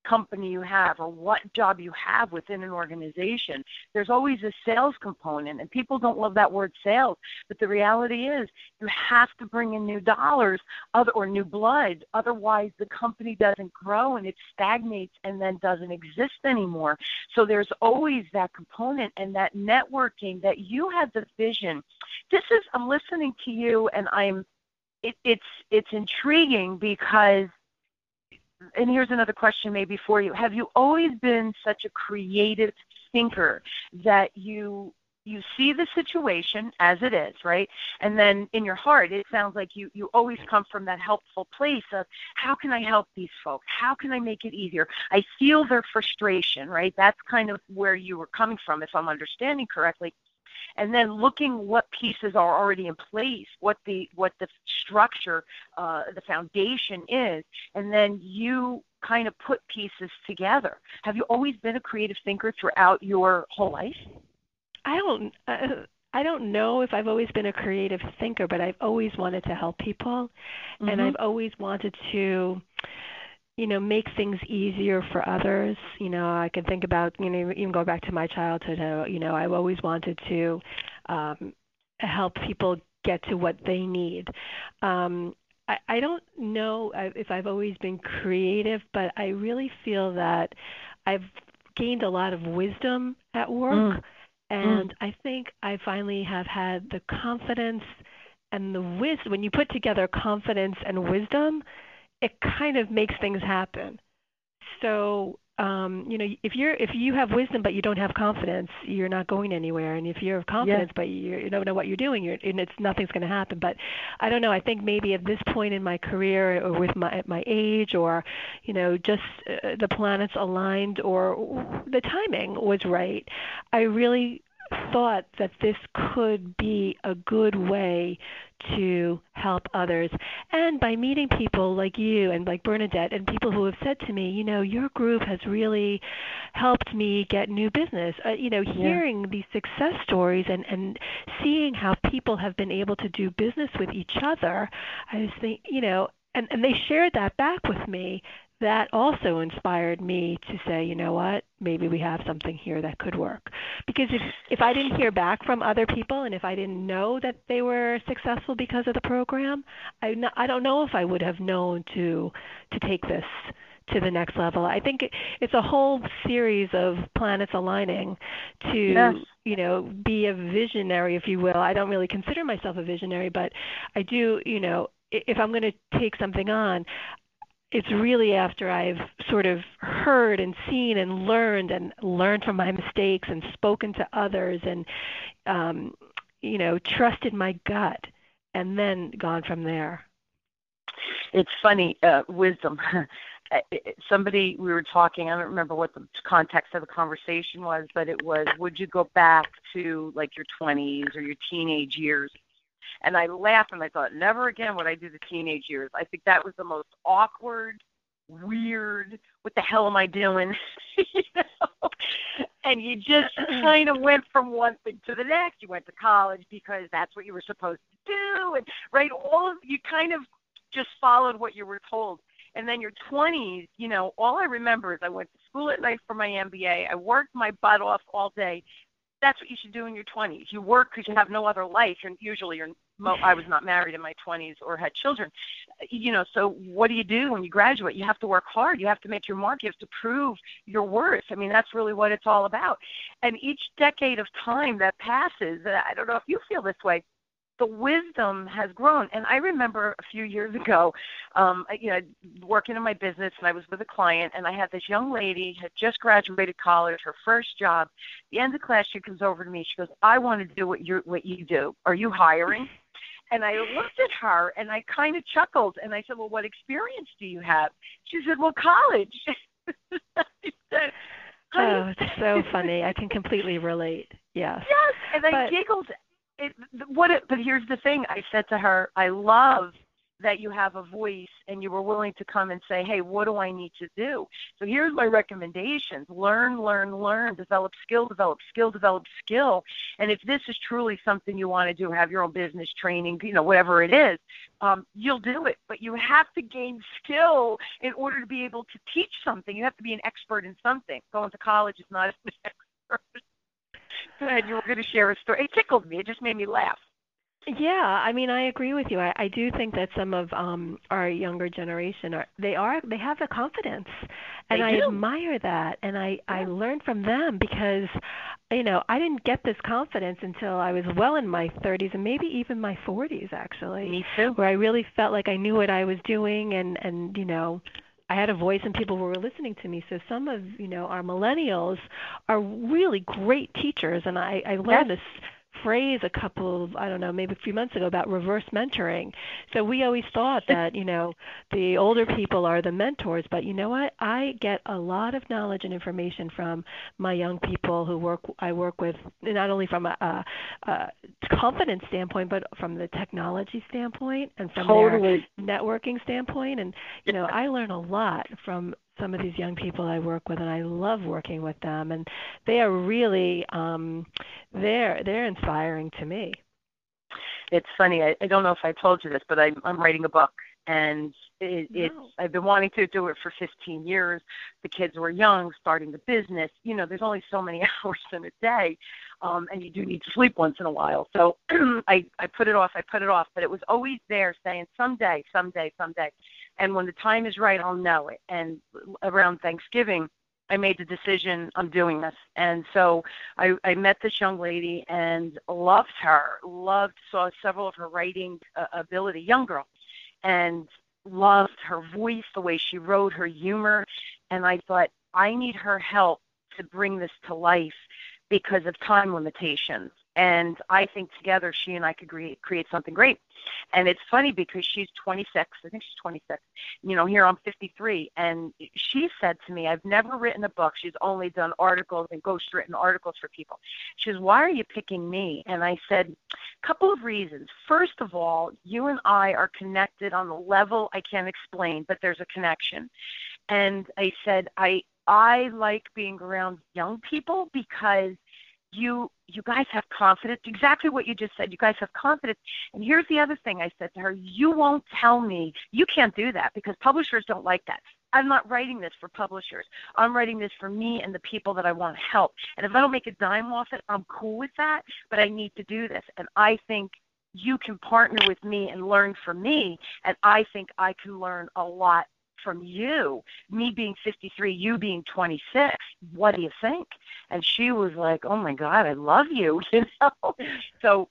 company you have or what job you have within an organization, there's always a sales component. And people don't love that word sales. But the reality is you have to bring in new dollars other, or new blood. Otherwise, the company doesn't grow and it stagnates and then doesn't exist anymore. So there's always that component and that networking that you had the vision. This is, I'm listening to you and I'm, it, it's, it's intriguing because and here's another question maybe for you. Have you always been such a creative thinker that you you see the situation as it is, right? And then in your heart, it sounds like you you always come from that helpful place of how can I help these folks? How can I make it easier? I feel their frustration, right? That's kind of where you were coming from, if I'm understanding correctly and then looking what pieces are already in place, what the what the structure, uh, the foundation is, and then you kind of put pieces together. Have you always been a creative thinker throughout your whole life? I don't. Uh, I don't know if I've always been a creative thinker, but I've always wanted to help people, mm-hmm. and I've always wanted to you know make things easier for others you know i can think about you know even go back to my childhood you know i've always wanted to um help people get to what they need um i i don't know if i've always been creative but i really feel that i've gained a lot of wisdom at work mm. and mm. i think i finally have had the confidence and the wisdom when you put together confidence and wisdom it kind of makes things happen. So um, you know, if you're if you have wisdom but you don't have confidence, you're not going anywhere. And if you have confidence but you, you don't know what you're doing, you're, and it's nothing's going to happen. But I don't know. I think maybe at this point in my career, or with my at my age, or you know, just uh, the planets aligned, or the timing was right. I really thought that this could be a good way to help others. And by meeting people like you and like Bernadette and people who have said to me, you know, your group has really helped me get new business. Uh, you know, hearing yeah. these success stories and and seeing how people have been able to do business with each other, I was thinking, you know, and and they shared that back with me that also inspired me to say, you know what, maybe we have something here that could work. Because if if I didn't hear back from other people and if I didn't know that they were successful because of the program, I I don't know if I would have known to to take this to the next level. I think it, it's a whole series of planets aligning to yes. you know be a visionary if you will. I don't really consider myself a visionary, but I do, you know, if I'm going to take something on, it's really after I've sort of heard and seen and learned and learned from my mistakes and spoken to others and um, you know trusted my gut and then gone from there. It's funny, uh, wisdom. Somebody we were talking. I don't remember what the context of the conversation was, but it was, would you go back to like your 20s or your teenage years and I laughed and I thought, never again would I do the teenage years. I think that was the most awkward, weird, what the hell am I doing? you know? And you just kind of went from one thing to the next. You went to college because that's what you were supposed to do. And right, all of you kind of just followed what you were told. And then your 20s, you know, all I remember is I went to school at night for my MBA. I worked my butt off all day that's what you should do in your 20s. You work because you have no other life, and usually you're. mo- I was not married in my 20s or had children, uh, you know. So what do you do when you graduate? You have to work hard. You have to make your mark. You have to prove your worth. I mean, that's really what it's all about. And each decade of time that passes, uh, I don't know if you feel this way, the wisdom has grown. And I remember a few years ago, um, you know, working in my business, and I was with a client, and I had this young lady had just graduated college, her first job. At the end of class, she comes over to me. She goes, "I want to do what you what you do. Are you hiring?" And I looked at her and I kind of chuckled and I said, "Well, what experience do you have?" She said, "Well, college." said, oh, it's so funny. I can completely relate. Yes. Yes, and I but, giggled it, what it, but here's the thing I said to her, I love that you have a voice and you were willing to come and say, hey, what do I need to do? So here's my recommendations learn, learn, learn, develop skill, develop skill, develop skill. And if this is truly something you want to do, have your own business training, you know, whatever it is, um, you'll do it. But you have to gain skill in order to be able to teach something. You have to be an expert in something. Going to college is not an expert. Ahead. You were going to share a story. It tickled me. It just made me laugh. Yeah, I mean, I agree with you. I, I do think that some of um our younger generation are they are they have the confidence, and I admire that, and I yeah. I learned from them because, you know, I didn't get this confidence until I was well in my 30s and maybe even my 40s actually. Me too. Where I really felt like I knew what I was doing, and and you know, I had a voice and people were listening to me. So some of you know our millennials are really great teachers, and I, I learned yes. this phrase a couple of, I don't know, maybe a few months ago about reverse mentoring. So we always thought that, you know, the older people are the mentors, but you know what? I get a lot of knowledge and information from my young people who work I work with not only from a, a, a confidence standpoint but from the technology standpoint and from totally. their networking standpoint and you know, I learn a lot from some of these young people I work with, and I love working with them, and they are really um, they're they're inspiring to me. It's funny. I, I don't know if I told you this, but I'm, I'm writing a book, and it, no. it's I've been wanting to do it for 15 years. The kids were young, starting the business. You know, there's only so many hours in a day, um, and you do need to sleep once in a while. So I I put it off. I put it off, but it was always there, saying someday, someday, someday. And when the time is right, I'll know it. And around Thanksgiving I made the decision I'm doing this. And so I, I met this young lady and loved her, loved, saw several of her writing uh, ability, young girl, and loved her voice, the way she wrote, her humor. And I thought, I need her help to bring this to life because of time limitations and I think together she and I could create, create something great. And it's funny because she's 26. I think she's 26. You know, here I'm 53, and she said to me, "I've never written a book. She's only done articles and ghost-written articles for people." She says, "Why are you picking me?" And I said, "A couple of reasons. First of all, you and I are connected on a level I can't explain, but there's a connection." And I said, "I I like being around young people because." You you guys have confidence exactly what you just said you guys have confidence. And here's the other thing i said to her you won't tell me you can't do that because publishers don't like that. I'm not writing this for publishers. I'm writing this for me and the people that i want to help. And if i don't make a dime off it i'm cool with that but i need to do this. And i think you can partner with me and learn from me and i think i can learn a lot from you, me being 53, you being 26. What do you think? And she was like, "Oh my God, I love you," you know. So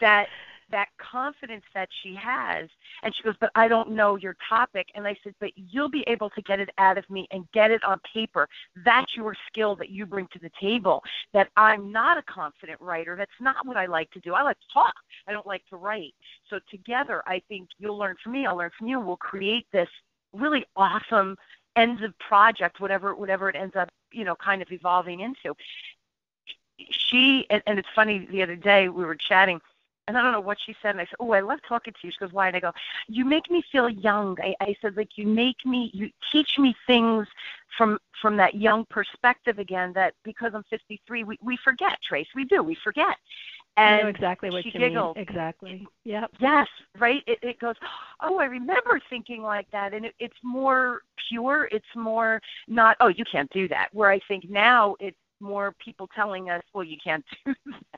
that that confidence that she has and she goes but i don't know your topic. And i said but you'll be able to get it out of me and get it on paper. That's your skill that you bring to the table. That i'm not a confident writer. That's not what i like to do. I like to talk. I don't like to write. So together i think you'll learn from me i'll learn from you and we'll create this really awesome ends of project, whatever whatever it ends up, you know, kind of evolving into. She and, and it's funny. The other day we were chatting, and I don't know what she said, and I said, "Oh, I love talking to you." She goes, "Why?" And I go, "You make me feel young." I, I said, "Like you make me, you teach me things from from that young perspective again. That because I'm 53, we we forget, Trace. We do. We forget." And I know exactly what she you giggled. mean. Exactly. Yep. Yes, right. It, it goes. Oh, I remember thinking like that, and it, it's more pure. It's more not. Oh, you can't do that. Where I think now it's more people telling us, well, you can't do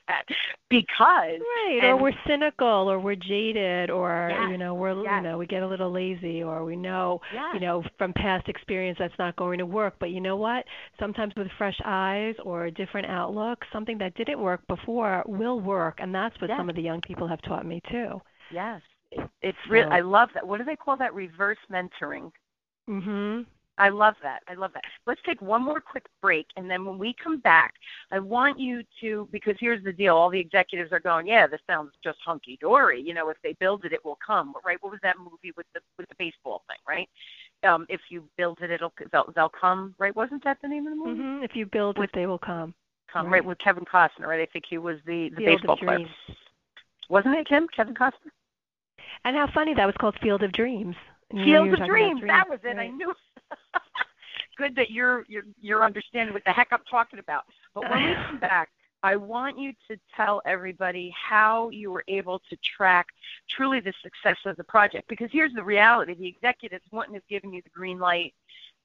that because right, or we're cynical, or we're jaded, or yes, you know, we're yes. you know, we get a little lazy, or we know yes. you know from past experience that's not going to work. But you know what? Sometimes with fresh eyes or a different outlook, something that didn't work before will work, and that's what some of the young people have taught me too. Yes, it's real. I love that. What do they call that? Reverse mentoring. Mhm. I love that. I love that. Let's take one more quick break, and then when we come back, I want you to because here's the deal: all the executives are going, "Yeah, this sounds just hunky dory." You know, if they build it, it will come. Right? What was that movie with the with the baseball thing? Right? Um, if you build it, it'll they'll, they'll come. Right? Wasn't that the name of the movie? Mm-hmm. If you build it, they will come. Come right. right with Kevin Costner. Right? I think he was the the Field baseball player. Wasn't it him, Kevin Costner? And how funny that was called Field of Dreams. Field of Dreams. dreams. That was it. Right. I knew. good that you're you're you're understanding what the heck I'm talking about. But when we come back, I want you to tell everybody how you were able to track truly the success of the project. Because here's the reality: the executives wouldn't have given you the green light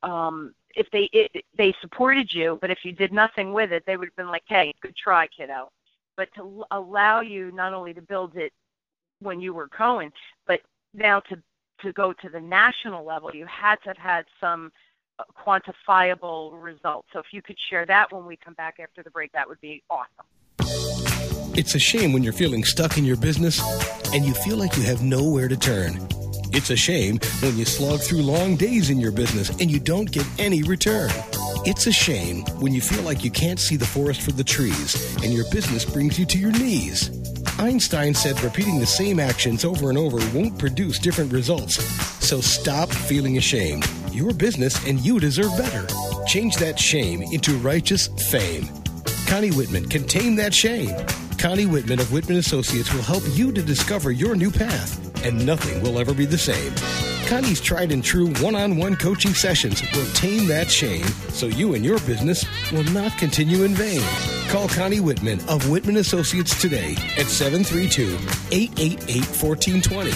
um, if they it, they supported you, but if you did nothing with it, they would have been like, "Hey, good try, kiddo." But to allow you not only to build it when you were Cohn, but now to to go to the national level, you had to have had some uh, quantifiable results. So if you could share that when we come back after the break, that would be awesome. It's a shame when you're feeling stuck in your business and you feel like you have nowhere to turn. It's a shame when you slog through long days in your business and you don't get any return. It's a shame when you feel like you can't see the forest for the trees and your business brings you to your knees. Einstein said repeating the same actions over and over won't produce different results. So stop feeling ashamed. Your business and you deserve better. Change that shame into righteous fame. Connie Whitman can tame that shame. Connie Whitman of Whitman Associates will help you to discover your new path, and nothing will ever be the same. Connie's tried and true one on one coaching sessions will tame that shame so you and your business will not continue in vain. Call Connie Whitman of Whitman Associates today at 732 888 1420.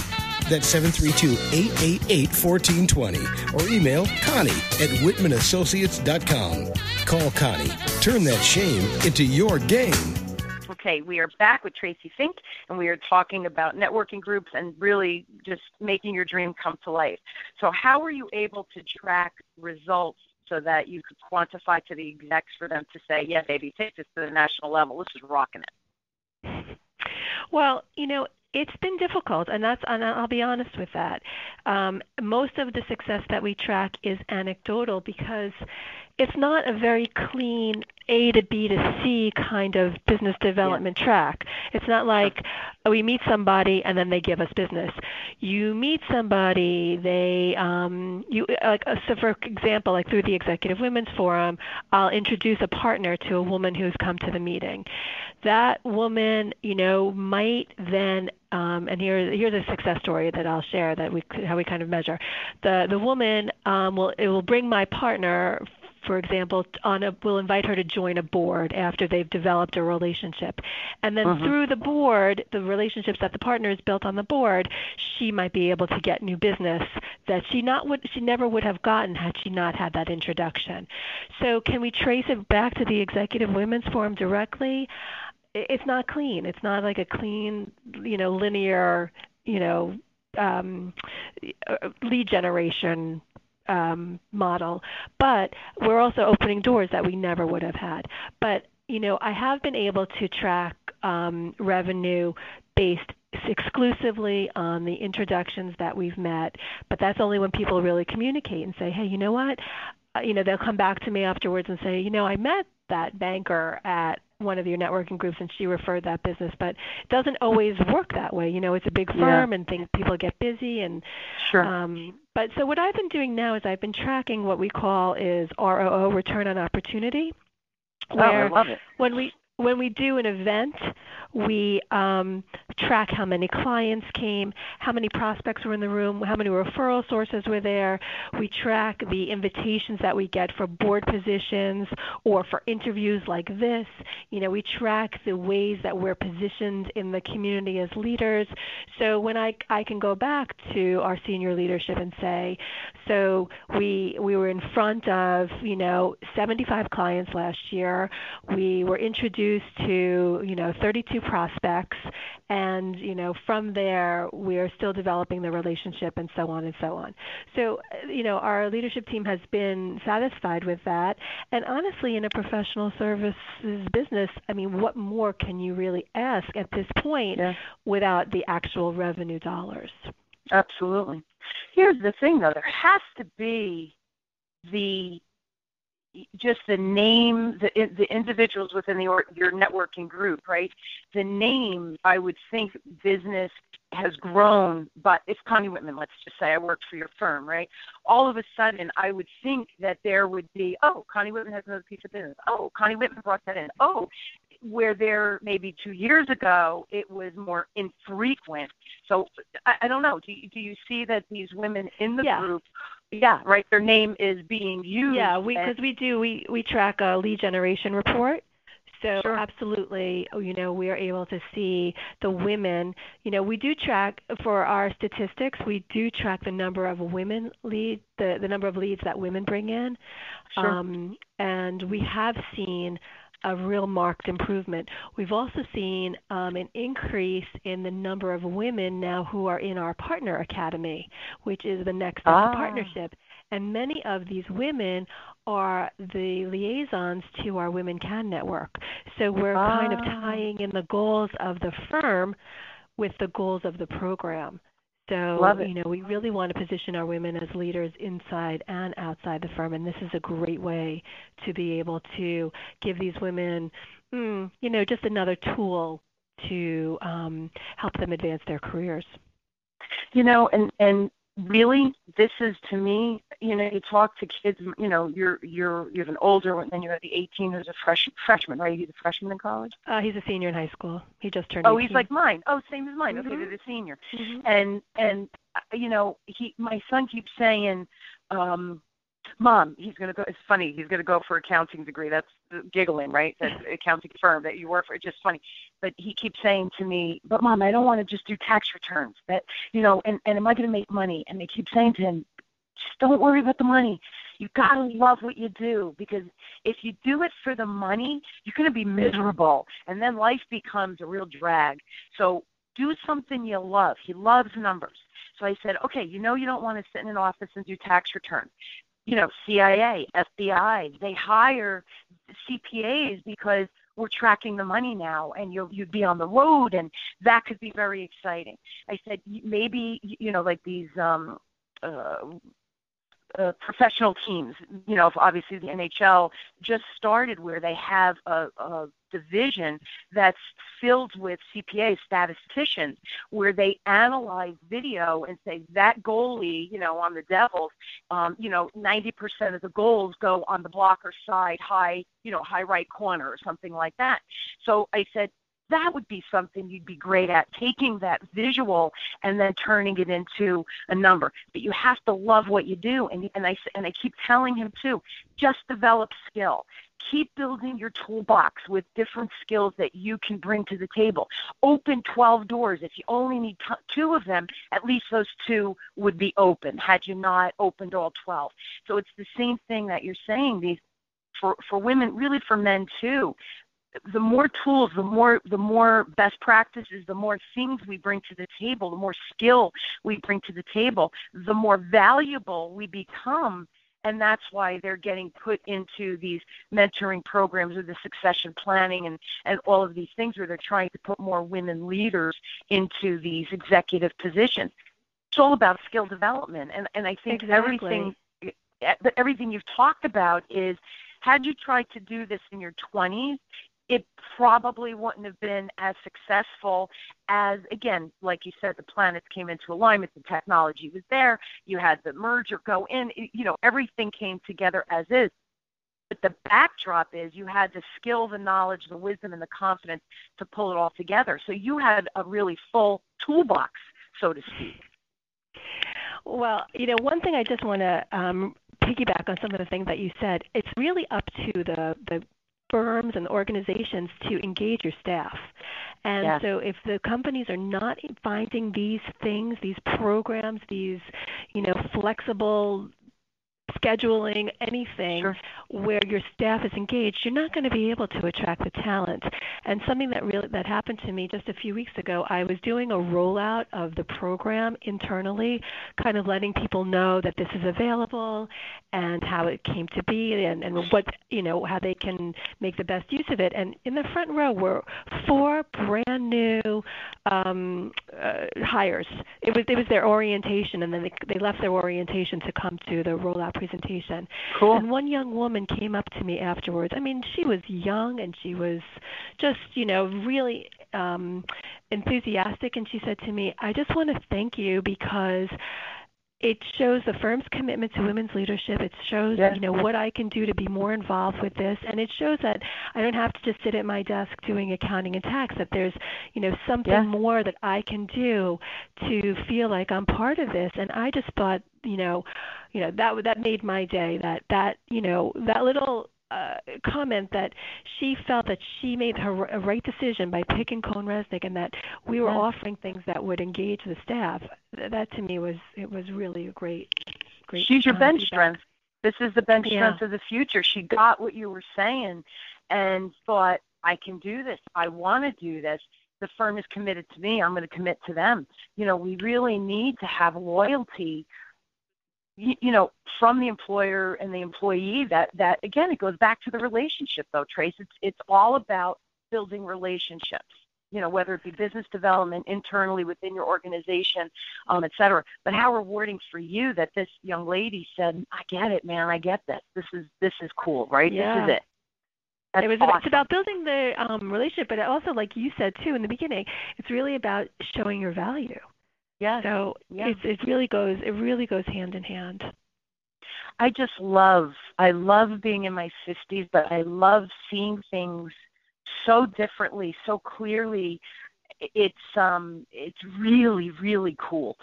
That's 732-888-1420 or email Connie at whitmanassociates.com. Call Connie. Turn that shame into your game. We are back with Tracy Fink, and we are talking about networking groups and really just making your dream come to life. So, how are you able to track results so that you could quantify to the execs for them to say, "Yeah, baby, take this to the national level. This is rocking it." Well, you know, it's been difficult, and that's and I'll be honest with that. Um, most of the success that we track is anecdotal because it's not a very clean A to B to C kind of business development yeah. track. It's not like we meet somebody and then they give us business. You meet somebody, they um you like uh, so for example, like through the Executive Women's Forum, I'll introduce a partner to a woman who's come to the meeting. That woman, you know, might then um, and here, here's a success story that I'll share that we how we kind of measure. The the woman um, will it will bring my partner for example, on a, will invite her to join a board after they've developed a relationship. And then uh-huh. through the board, the relationships that the partner has built on the board, she might be able to get new business that she not would she never would have gotten had she not had that introduction. So can we trace it back to the Executive Women's Forum directly? It's not clean. It's not like a clean, you know, linear, you know, um, uh, lead generation um, model, but we're also opening doors that we never would have had. But you know, I have been able to track um, revenue based exclusively on the introductions that we've met, but that's only when people really communicate and say, hey, you know what? Uh, you know, they'll come back to me afterwards and say, you know, I met that banker at one of your networking groups and she referred that business but it doesn't always work that way you know it's a big firm yeah. and things people get busy and sure. um but so what I've been doing now is I've been tracking what we call is ROO return on opportunity where oh, I love it. when we when we do an event, we um, track how many clients came, how many prospects were in the room, how many referral sources were there. We track the invitations that we get for board positions or for interviews like this. You know, we track the ways that we're positioned in the community as leaders. So when I I can go back to our senior leadership and say, so we we were in front of you know 75 clients last year. We were introduced to you know 32 prospects, and you know from there we are still developing the relationship and so on and so on. So uh, you know our leadership team has been satisfied with that, and honestly, in a professional services business, I mean, what more can you really ask at this point yeah. without the actual revenue dollars? Absolutely. Here's the thing, though: there has to be the just the name, the the individuals within the or, your networking group, right? The name, I would think, business has grown, but it's Connie Whitman. Let's just say I work for your firm, right? All of a sudden, I would think that there would be, oh, Connie Whitman has another piece of business. Oh, Connie Whitman brought that in. Oh, where there maybe two years ago it was more infrequent. So I, I don't know. Do you, do you see that these women in the yeah. group yeah, right. Their name is being used. Yeah, we because we do we we track a lead generation report. So sure. absolutely, you know, we are able to see the women. You know, we do track for our statistics. We do track the number of women lead, the the number of leads that women bring in, sure. um, and we have seen a real marked improvement. We've also seen um, an increase in the number of women now who are in our partner academy, which is the next step ah. partnership. And many of these women are the liaisons to our Women Can network. So we're ah. kind of tying in the goals of the firm with the goals of the program. So, you know, we really want to position our women as leaders inside and outside the firm, and this is a great way to be able to give these women, mm, you know, just another tool to um, help them advance their careers. You know, and and really this is to me you know you talk to kids you know you're you're you have an older one then you have the 18 who's a fresh freshman right he's a freshman in college uh he's a senior in high school he just turned oh 18. he's like mine oh same as mine mm-hmm. okay they're the senior mm-hmm. and and uh, you know he my son keeps saying um mom he's going to go it's funny he's going to go for accounting degree that's giggling right? That accounting firm that you work for it's just funny. But he keeps saying to me but mom i don't want to just do tax returns that you know and and am i going to make money? And they keep saying to him just don't worry about the money. You got to love what you do because if you do it for the money you're going to be miserable and then life becomes a real drag. So do something you love. He loves numbers. So I said, okay, you know you don't want to sit in an office and do tax returns you know, CIA, FBI, they hire CPAs because we're tracking the money now and you'll you'd be on the road and that could be very exciting. I said maybe you know like these um uh uh, professional teams. You know, obviously the NHL just started where they have a, a division that's filled with CPA statisticians, where they analyze video and say that goalie, you know, on the Devils, um, you know, 90% of the goals go on the blocker side, high, you know, high right corner or something like that. So I said, that would be something you'd be great at taking that visual and then turning it into a number. But you have to love what you do and and I and I keep telling him too just develop skill. Keep building your toolbox with different skills that you can bring to the table. Open 12 doors. If you only need t- two of them at least those two would be open had you not opened all 12 so it's the same thing that you're saying these for for women really for men too the more tools, the more the more best practices, the more things we bring to the table, the more skill we bring to the table, the more valuable we become. And that's why they're getting put into these mentoring programs or the succession planning and, and all of these things where they're trying to put more women leaders into these executive positions. It's all about skill development. And, and I think exactly. everything eh, everything you've talked about is had you tried to do this in your 20s, it probably wouldn't have been as successful as again like you said the planets came into alignment the technology was there you had the merger go in you know everything came together as is. But the backdrop is you had the skill the knowledge the wisdom and the confidence to pull it all together. So you had a really full toolbox so to speak. Well you know one thing i just want to um, piggyback on some of the things that you said it's really up to the the firms and organizations to engage your staff. And yeah. so if the companies are not finding these things, these programs, these, you know, flexible scheduling, anything sure. where your staff is engaged, you're not going to be able to attract the talent. And something that really that happened to me just a few weeks ago, I was doing a rollout of the program internally, kind of letting people know that this is available and how it came to be and, and what you know how they can make the best use of it. And in the front row were four brand new um, uh, hires. It was it was their orientation, and then they, they left their orientation to come to the rollout presentation. Cool. And one young woman came up to me afterwards. I mean, she was young and she was just, you know, really um enthusiastic and she said to me, "I just want to thank you because it shows the firm's commitment to women's leadership. It shows, yeah. you know, what I can do to be more involved with this, and it shows that I don't have to just sit at my desk doing accounting and tax. That there's, you know, something yeah. more that I can do to feel like I'm part of this. And I just thought, you know, you know that that made my day. That that you know that little uh, comment that she felt that she made her a right decision by picking CohnReznick, and that we were offering things that would engage the staff. That to me was it was really a great great. She's your uh, bench feedback. strength. This is the bench Yeah. strength of the future. She got what you were saying and thought, I can do this. I want to do this. The firm is committed to me. I'm going to commit to them. You know, we really need to have loyalty you, you know from the employer and the employee that that again it goes back to the relationship though trace it's it's all about building relationships you know whether it be business development internally within your organization um et cetera but how rewarding for you that this young lady said i get it man i get this this is this is cool right Yeah. this is it That's it was awesome. it's about building the um, relationship, but also, like you said too in the beginning, it's really about showing your value. Yes. So it it really goes it really goes hand in hand. I just love I love being in my 50s, but I love seeing things so differently, so clearly it's um it's really really cool.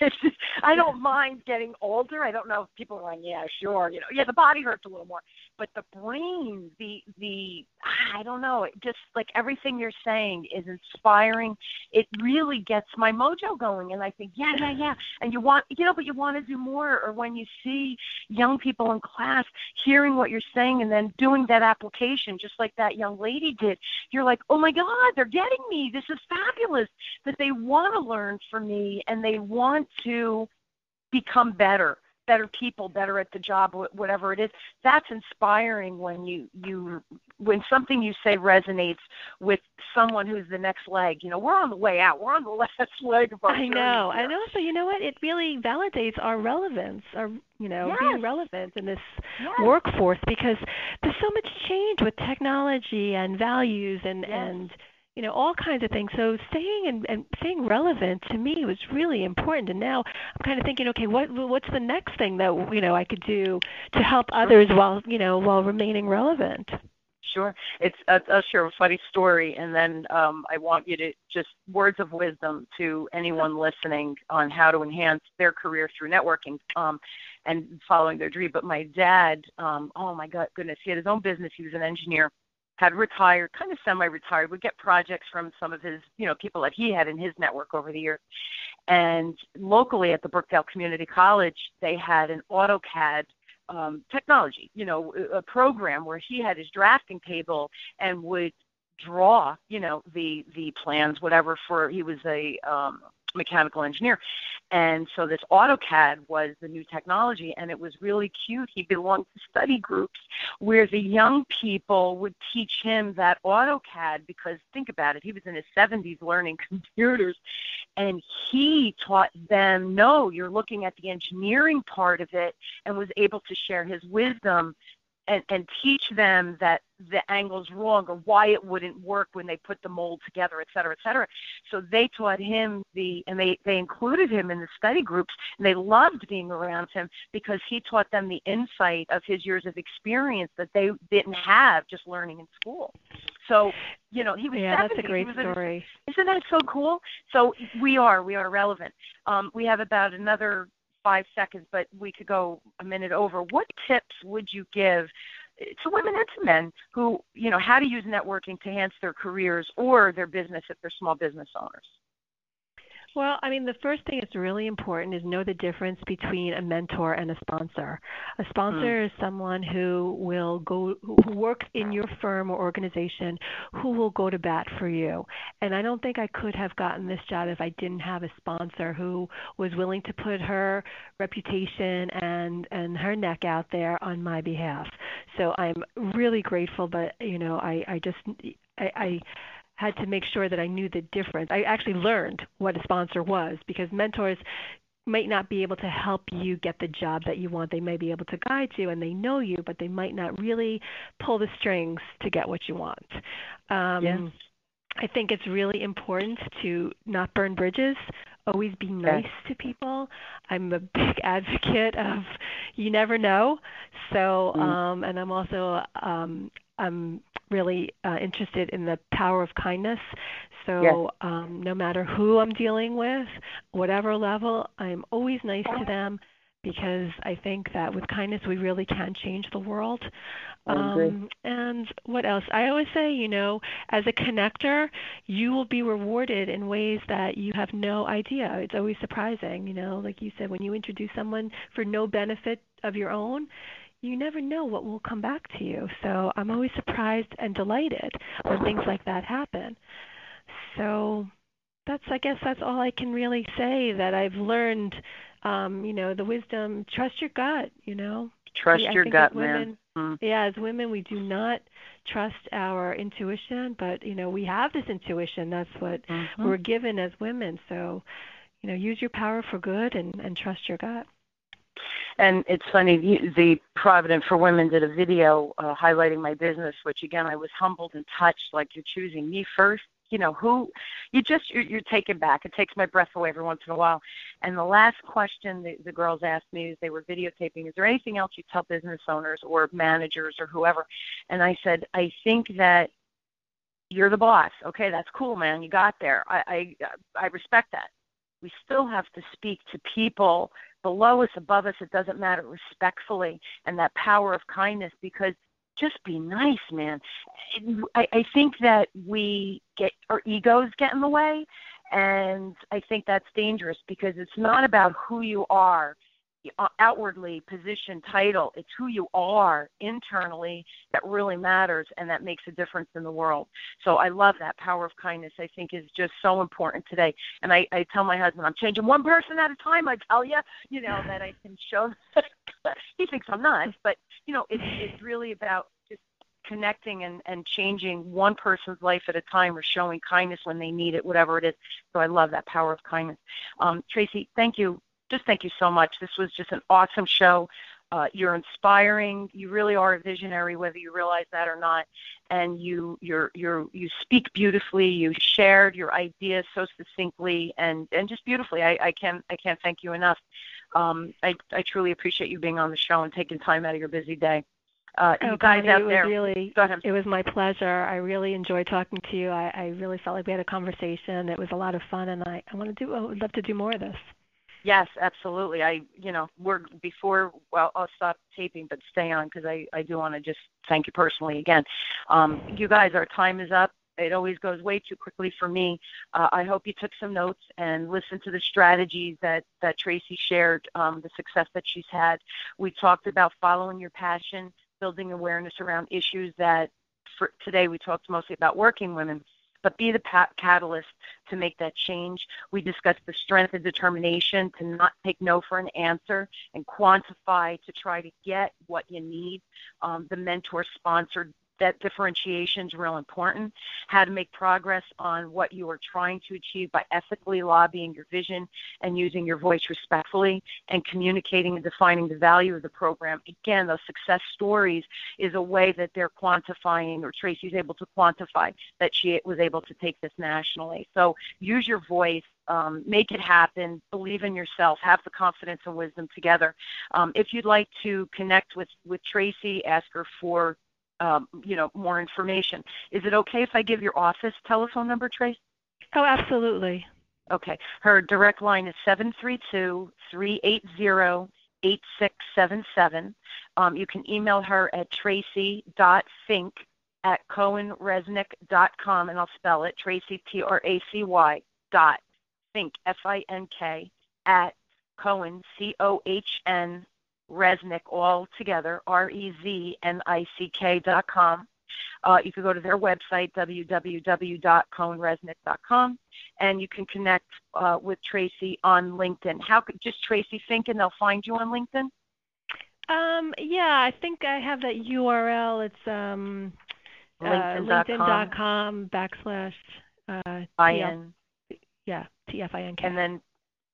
I don't mind getting older. I don't know if people are like yeah sure you know. Yeah the body hurts a little more but the brain the the i don't know it just like everything you're saying is inspiring. It really gets my mojo going and i think yeah yeah yeah and you want you know but you want to do more or when you see young people in class hearing what you're saying and then doing that application just like that young lady did you're like oh my god they're getting me. This is fabulous that they want to learn from me and they want to become better better people better at the job whatever it is. That's inspiring when you you when something you say resonates with someone who's the next leg. You know we're on the way out. We're on the last leg of our i know. And also you know what? It really validates our relevance our you know yes. being relevant in this yes. workforce because there's so much change with technology and values and yes. and you know all kinds of things. So staying and, and staying relevant to me was really important. And now i'm kind of thinking okay what what's the next thing that you know i could do to help others while you know while remaining relevant? Sure. It's uh, i'll share a funny story and then um, i want you to just words of wisdom to anyone listening on how to enhance their career through networking um, and following their dream. But my dad um, oh my god goodness he had his own business. He was an engineer had retired, kind of semi-retired, would get projects from some of his, you know, people that he had in his network over the years. And locally at the Brookdale Community College, they had an AutoCAD um, technology, you know, a program where he had his drafting table and would draw, you know, the the plans, whatever. For he was a um, mechanical engineer. And so this AutoCAD was the new technology, and it was really cute. He belonged to study groups where the young people would teach him that AutoCAD because think about it, he was in his 70s learning computers, and he taught them no, you're looking at the engineering part of it, and was able to share his wisdom and, and teach them that the angle's wrong or why it wouldn't work when they put the mold together, et cetera, et cetera. So they taught him the, and they, they included him in the study groups, and they loved being around him because he taught them the insight of his years of experience that they didn't have just learning in school. So, you know, he was yeah, 70. that's a great a, story. isn't that so cool? So we are, we are relevant. Um, we have about another five seconds, but we could go a minute over. What tips would you give to women and to men who, you know, how to use networking to enhance their careers or their business if they're small business owners? Well, I mean, the first thing that's really important is know the difference between a mentor and a sponsor. A sponsor mm. is someone who will go, who works in your firm or organization, who will go to bat for you. And I don't think I could have gotten this job if I didn't have a sponsor who was willing to put her reputation and and her neck out there on my behalf. So I'm really grateful, but you know, I I just I, I had to make sure that I knew the difference. I actually learned what a sponsor was because mentors might not be able to help you get the job that you want. They may be able to guide you and they know you, but they might not really pull the strings to get what you want. Um, yes. I think it's really important to not burn bridges. Always be nice to people. I'm a big advocate of you never know. So, mm. um, and I'm also um, I'm really uh, interested in the power of kindness. So yes. um, no matter who I'm dealing with, whatever level, I'm always nice to them because I think that with kindness we really can change the world. Um, and what else? I always say, you know, as a connector, you will be rewarded in ways that you have no idea. It's always surprising, you know, like you said, when you introduce someone for no benefit of your own, you never know what will come back to you. So I'm always surprised and delighted when things like that happen. So that's I guess that's all I can really say that I've learned um, you know, the wisdom, trust your gut, you know. Trust we, your gut, women, man. Mm. Yeah, as women we do not trust our intuition, but you know, we have this intuition. That's what mm-hmm. we're given as women. So, you know, use your power for good and, and trust your gut. And it's funny, the Provident for Women did a video uh, highlighting my business, which again I was humbled and touched. Like you're choosing me first. You know who you just you're, you're taken back. It takes my breath away every once in a while. And the last question the, the girls asked me as they were videotaping is there anything else you tell business owners or managers or whoever? And i said i think that you're the boss. Okay that's cool man. You got there. I i i respect that. We still have to speak to people below us above us it doesn't matter respectfully and that power of kindness because just be nice, man. I, I think that we get our egos get in the way, and I think that's dangerous because it's not about who you are outwardly, position, title. It's who you are internally that really matters and that makes a difference in the world. So I love that power of kindness. I think is just so important today. And I, I tell my husband, I'm changing one person at a time. I tell you, you know, that I can show. he thinks I'm nuts, but you know, it's it's really about just connecting and, and changing one person's life at a time or showing kindness when they need it, whatever it is. So I love that power of kindness. Um, Tracy, thank you. Just thank you so much. This was just an awesome show. Uh, you're inspiring. You really are a visionary, whether you realize that or not. And you you're you're you speak beautifully. You shared your ideas so succinctly and and just beautifully. I, I can't I can't thank you enough. Um, I I truly appreciate you being on the show and taking time out of your busy day. Uh, oh, you guys out it was there, really. It was my pleasure. I really enjoyed talking to you. I, I really felt like we had a conversation. It was a lot of fun, and I, I want to do. I would love to do more of this. Yes, absolutely. I, you know, we're before. Well, I'll stop taping, but stay on because I, I do want to just thank you personally again. Um, you guys, our time is up. It always goes way too quickly for me. Uh, I hope you took some notes and listened to the strategies that that Tracy shared, um, the success that she's had. We talked about following your passion building awareness around issues that for today we talked mostly about working women but be the catalyst to make that change. We discussed the strength and determination to not take no for an answer and quantify to try to get what you need. Um, the mentor sponsored that differentiation is real important. How to make progress on what you are trying to achieve by ethically lobbying your vision and using your voice respectfully and communicating and defining the value of the program. Again, those success stories is a way that they're quantifying, or Tracy's able to quantify that she was able to take this nationally. So use your voice um, make it happen, believe in yourself, have the confidence and wisdom together. Um, if you'd like to connect with, with Tracy, ask her for um, you know, more information. Is it okay if I give your office telephone number, Trace? Oh, absolutely. Okay. Her direct line is seven three two three eight zero eight six seven seven. Um, you can email her at tracy.fink at cohnreznick.com, and I'll spell it, Tracy, T-R-A-C-Y, dot fink, F-I-N-K, at Cohn, C-O-H-N, Reznick, all together, R-E-Z-N-I-C-K dot com. Uh, you can go to their website, www.cohnreznick.com, and you can connect uh, with Tracy on LinkedIn. How could just Tracy Fink, and they'll find you on LinkedIn? Um, yeah, I think I have that URL. It's um, uh, LinkedIn.com. LinkedIn.com backslash uh, IN. Yeah, T-F-I-N-K. And then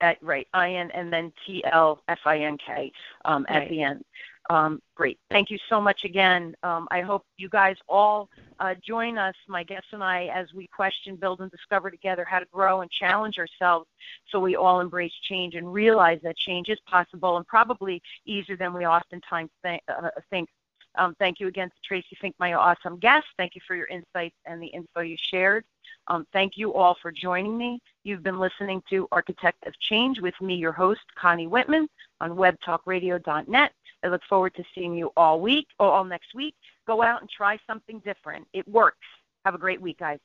at, right, I-N and then T-L-F-I-N-K um, at Right. the end. Um, great. Thank you so much again. Um, I hope you guys all uh, join us, my guests and I, as we question, build, and discover together how to grow and challenge ourselves so we all embrace change and realize that change is possible and probably easier than we oftentimes think. Uh, think. Um, thank you again to Tracy Fink, my awesome guest. Thank you for your insights and the info you shared. Um, thank you all for joining me. You've been listening to Architect of Change with me, your host, Connie Whitman, on webtalkradio.net. I look forward to seeing you all week or all next week. Go out and try something different. It works. Have a great week, guys.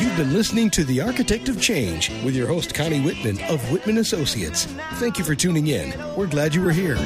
You've been listening to The Architect of Change with your host, Connie Whitman of Whitman Associates. Thank you for tuning in. We're glad you were here.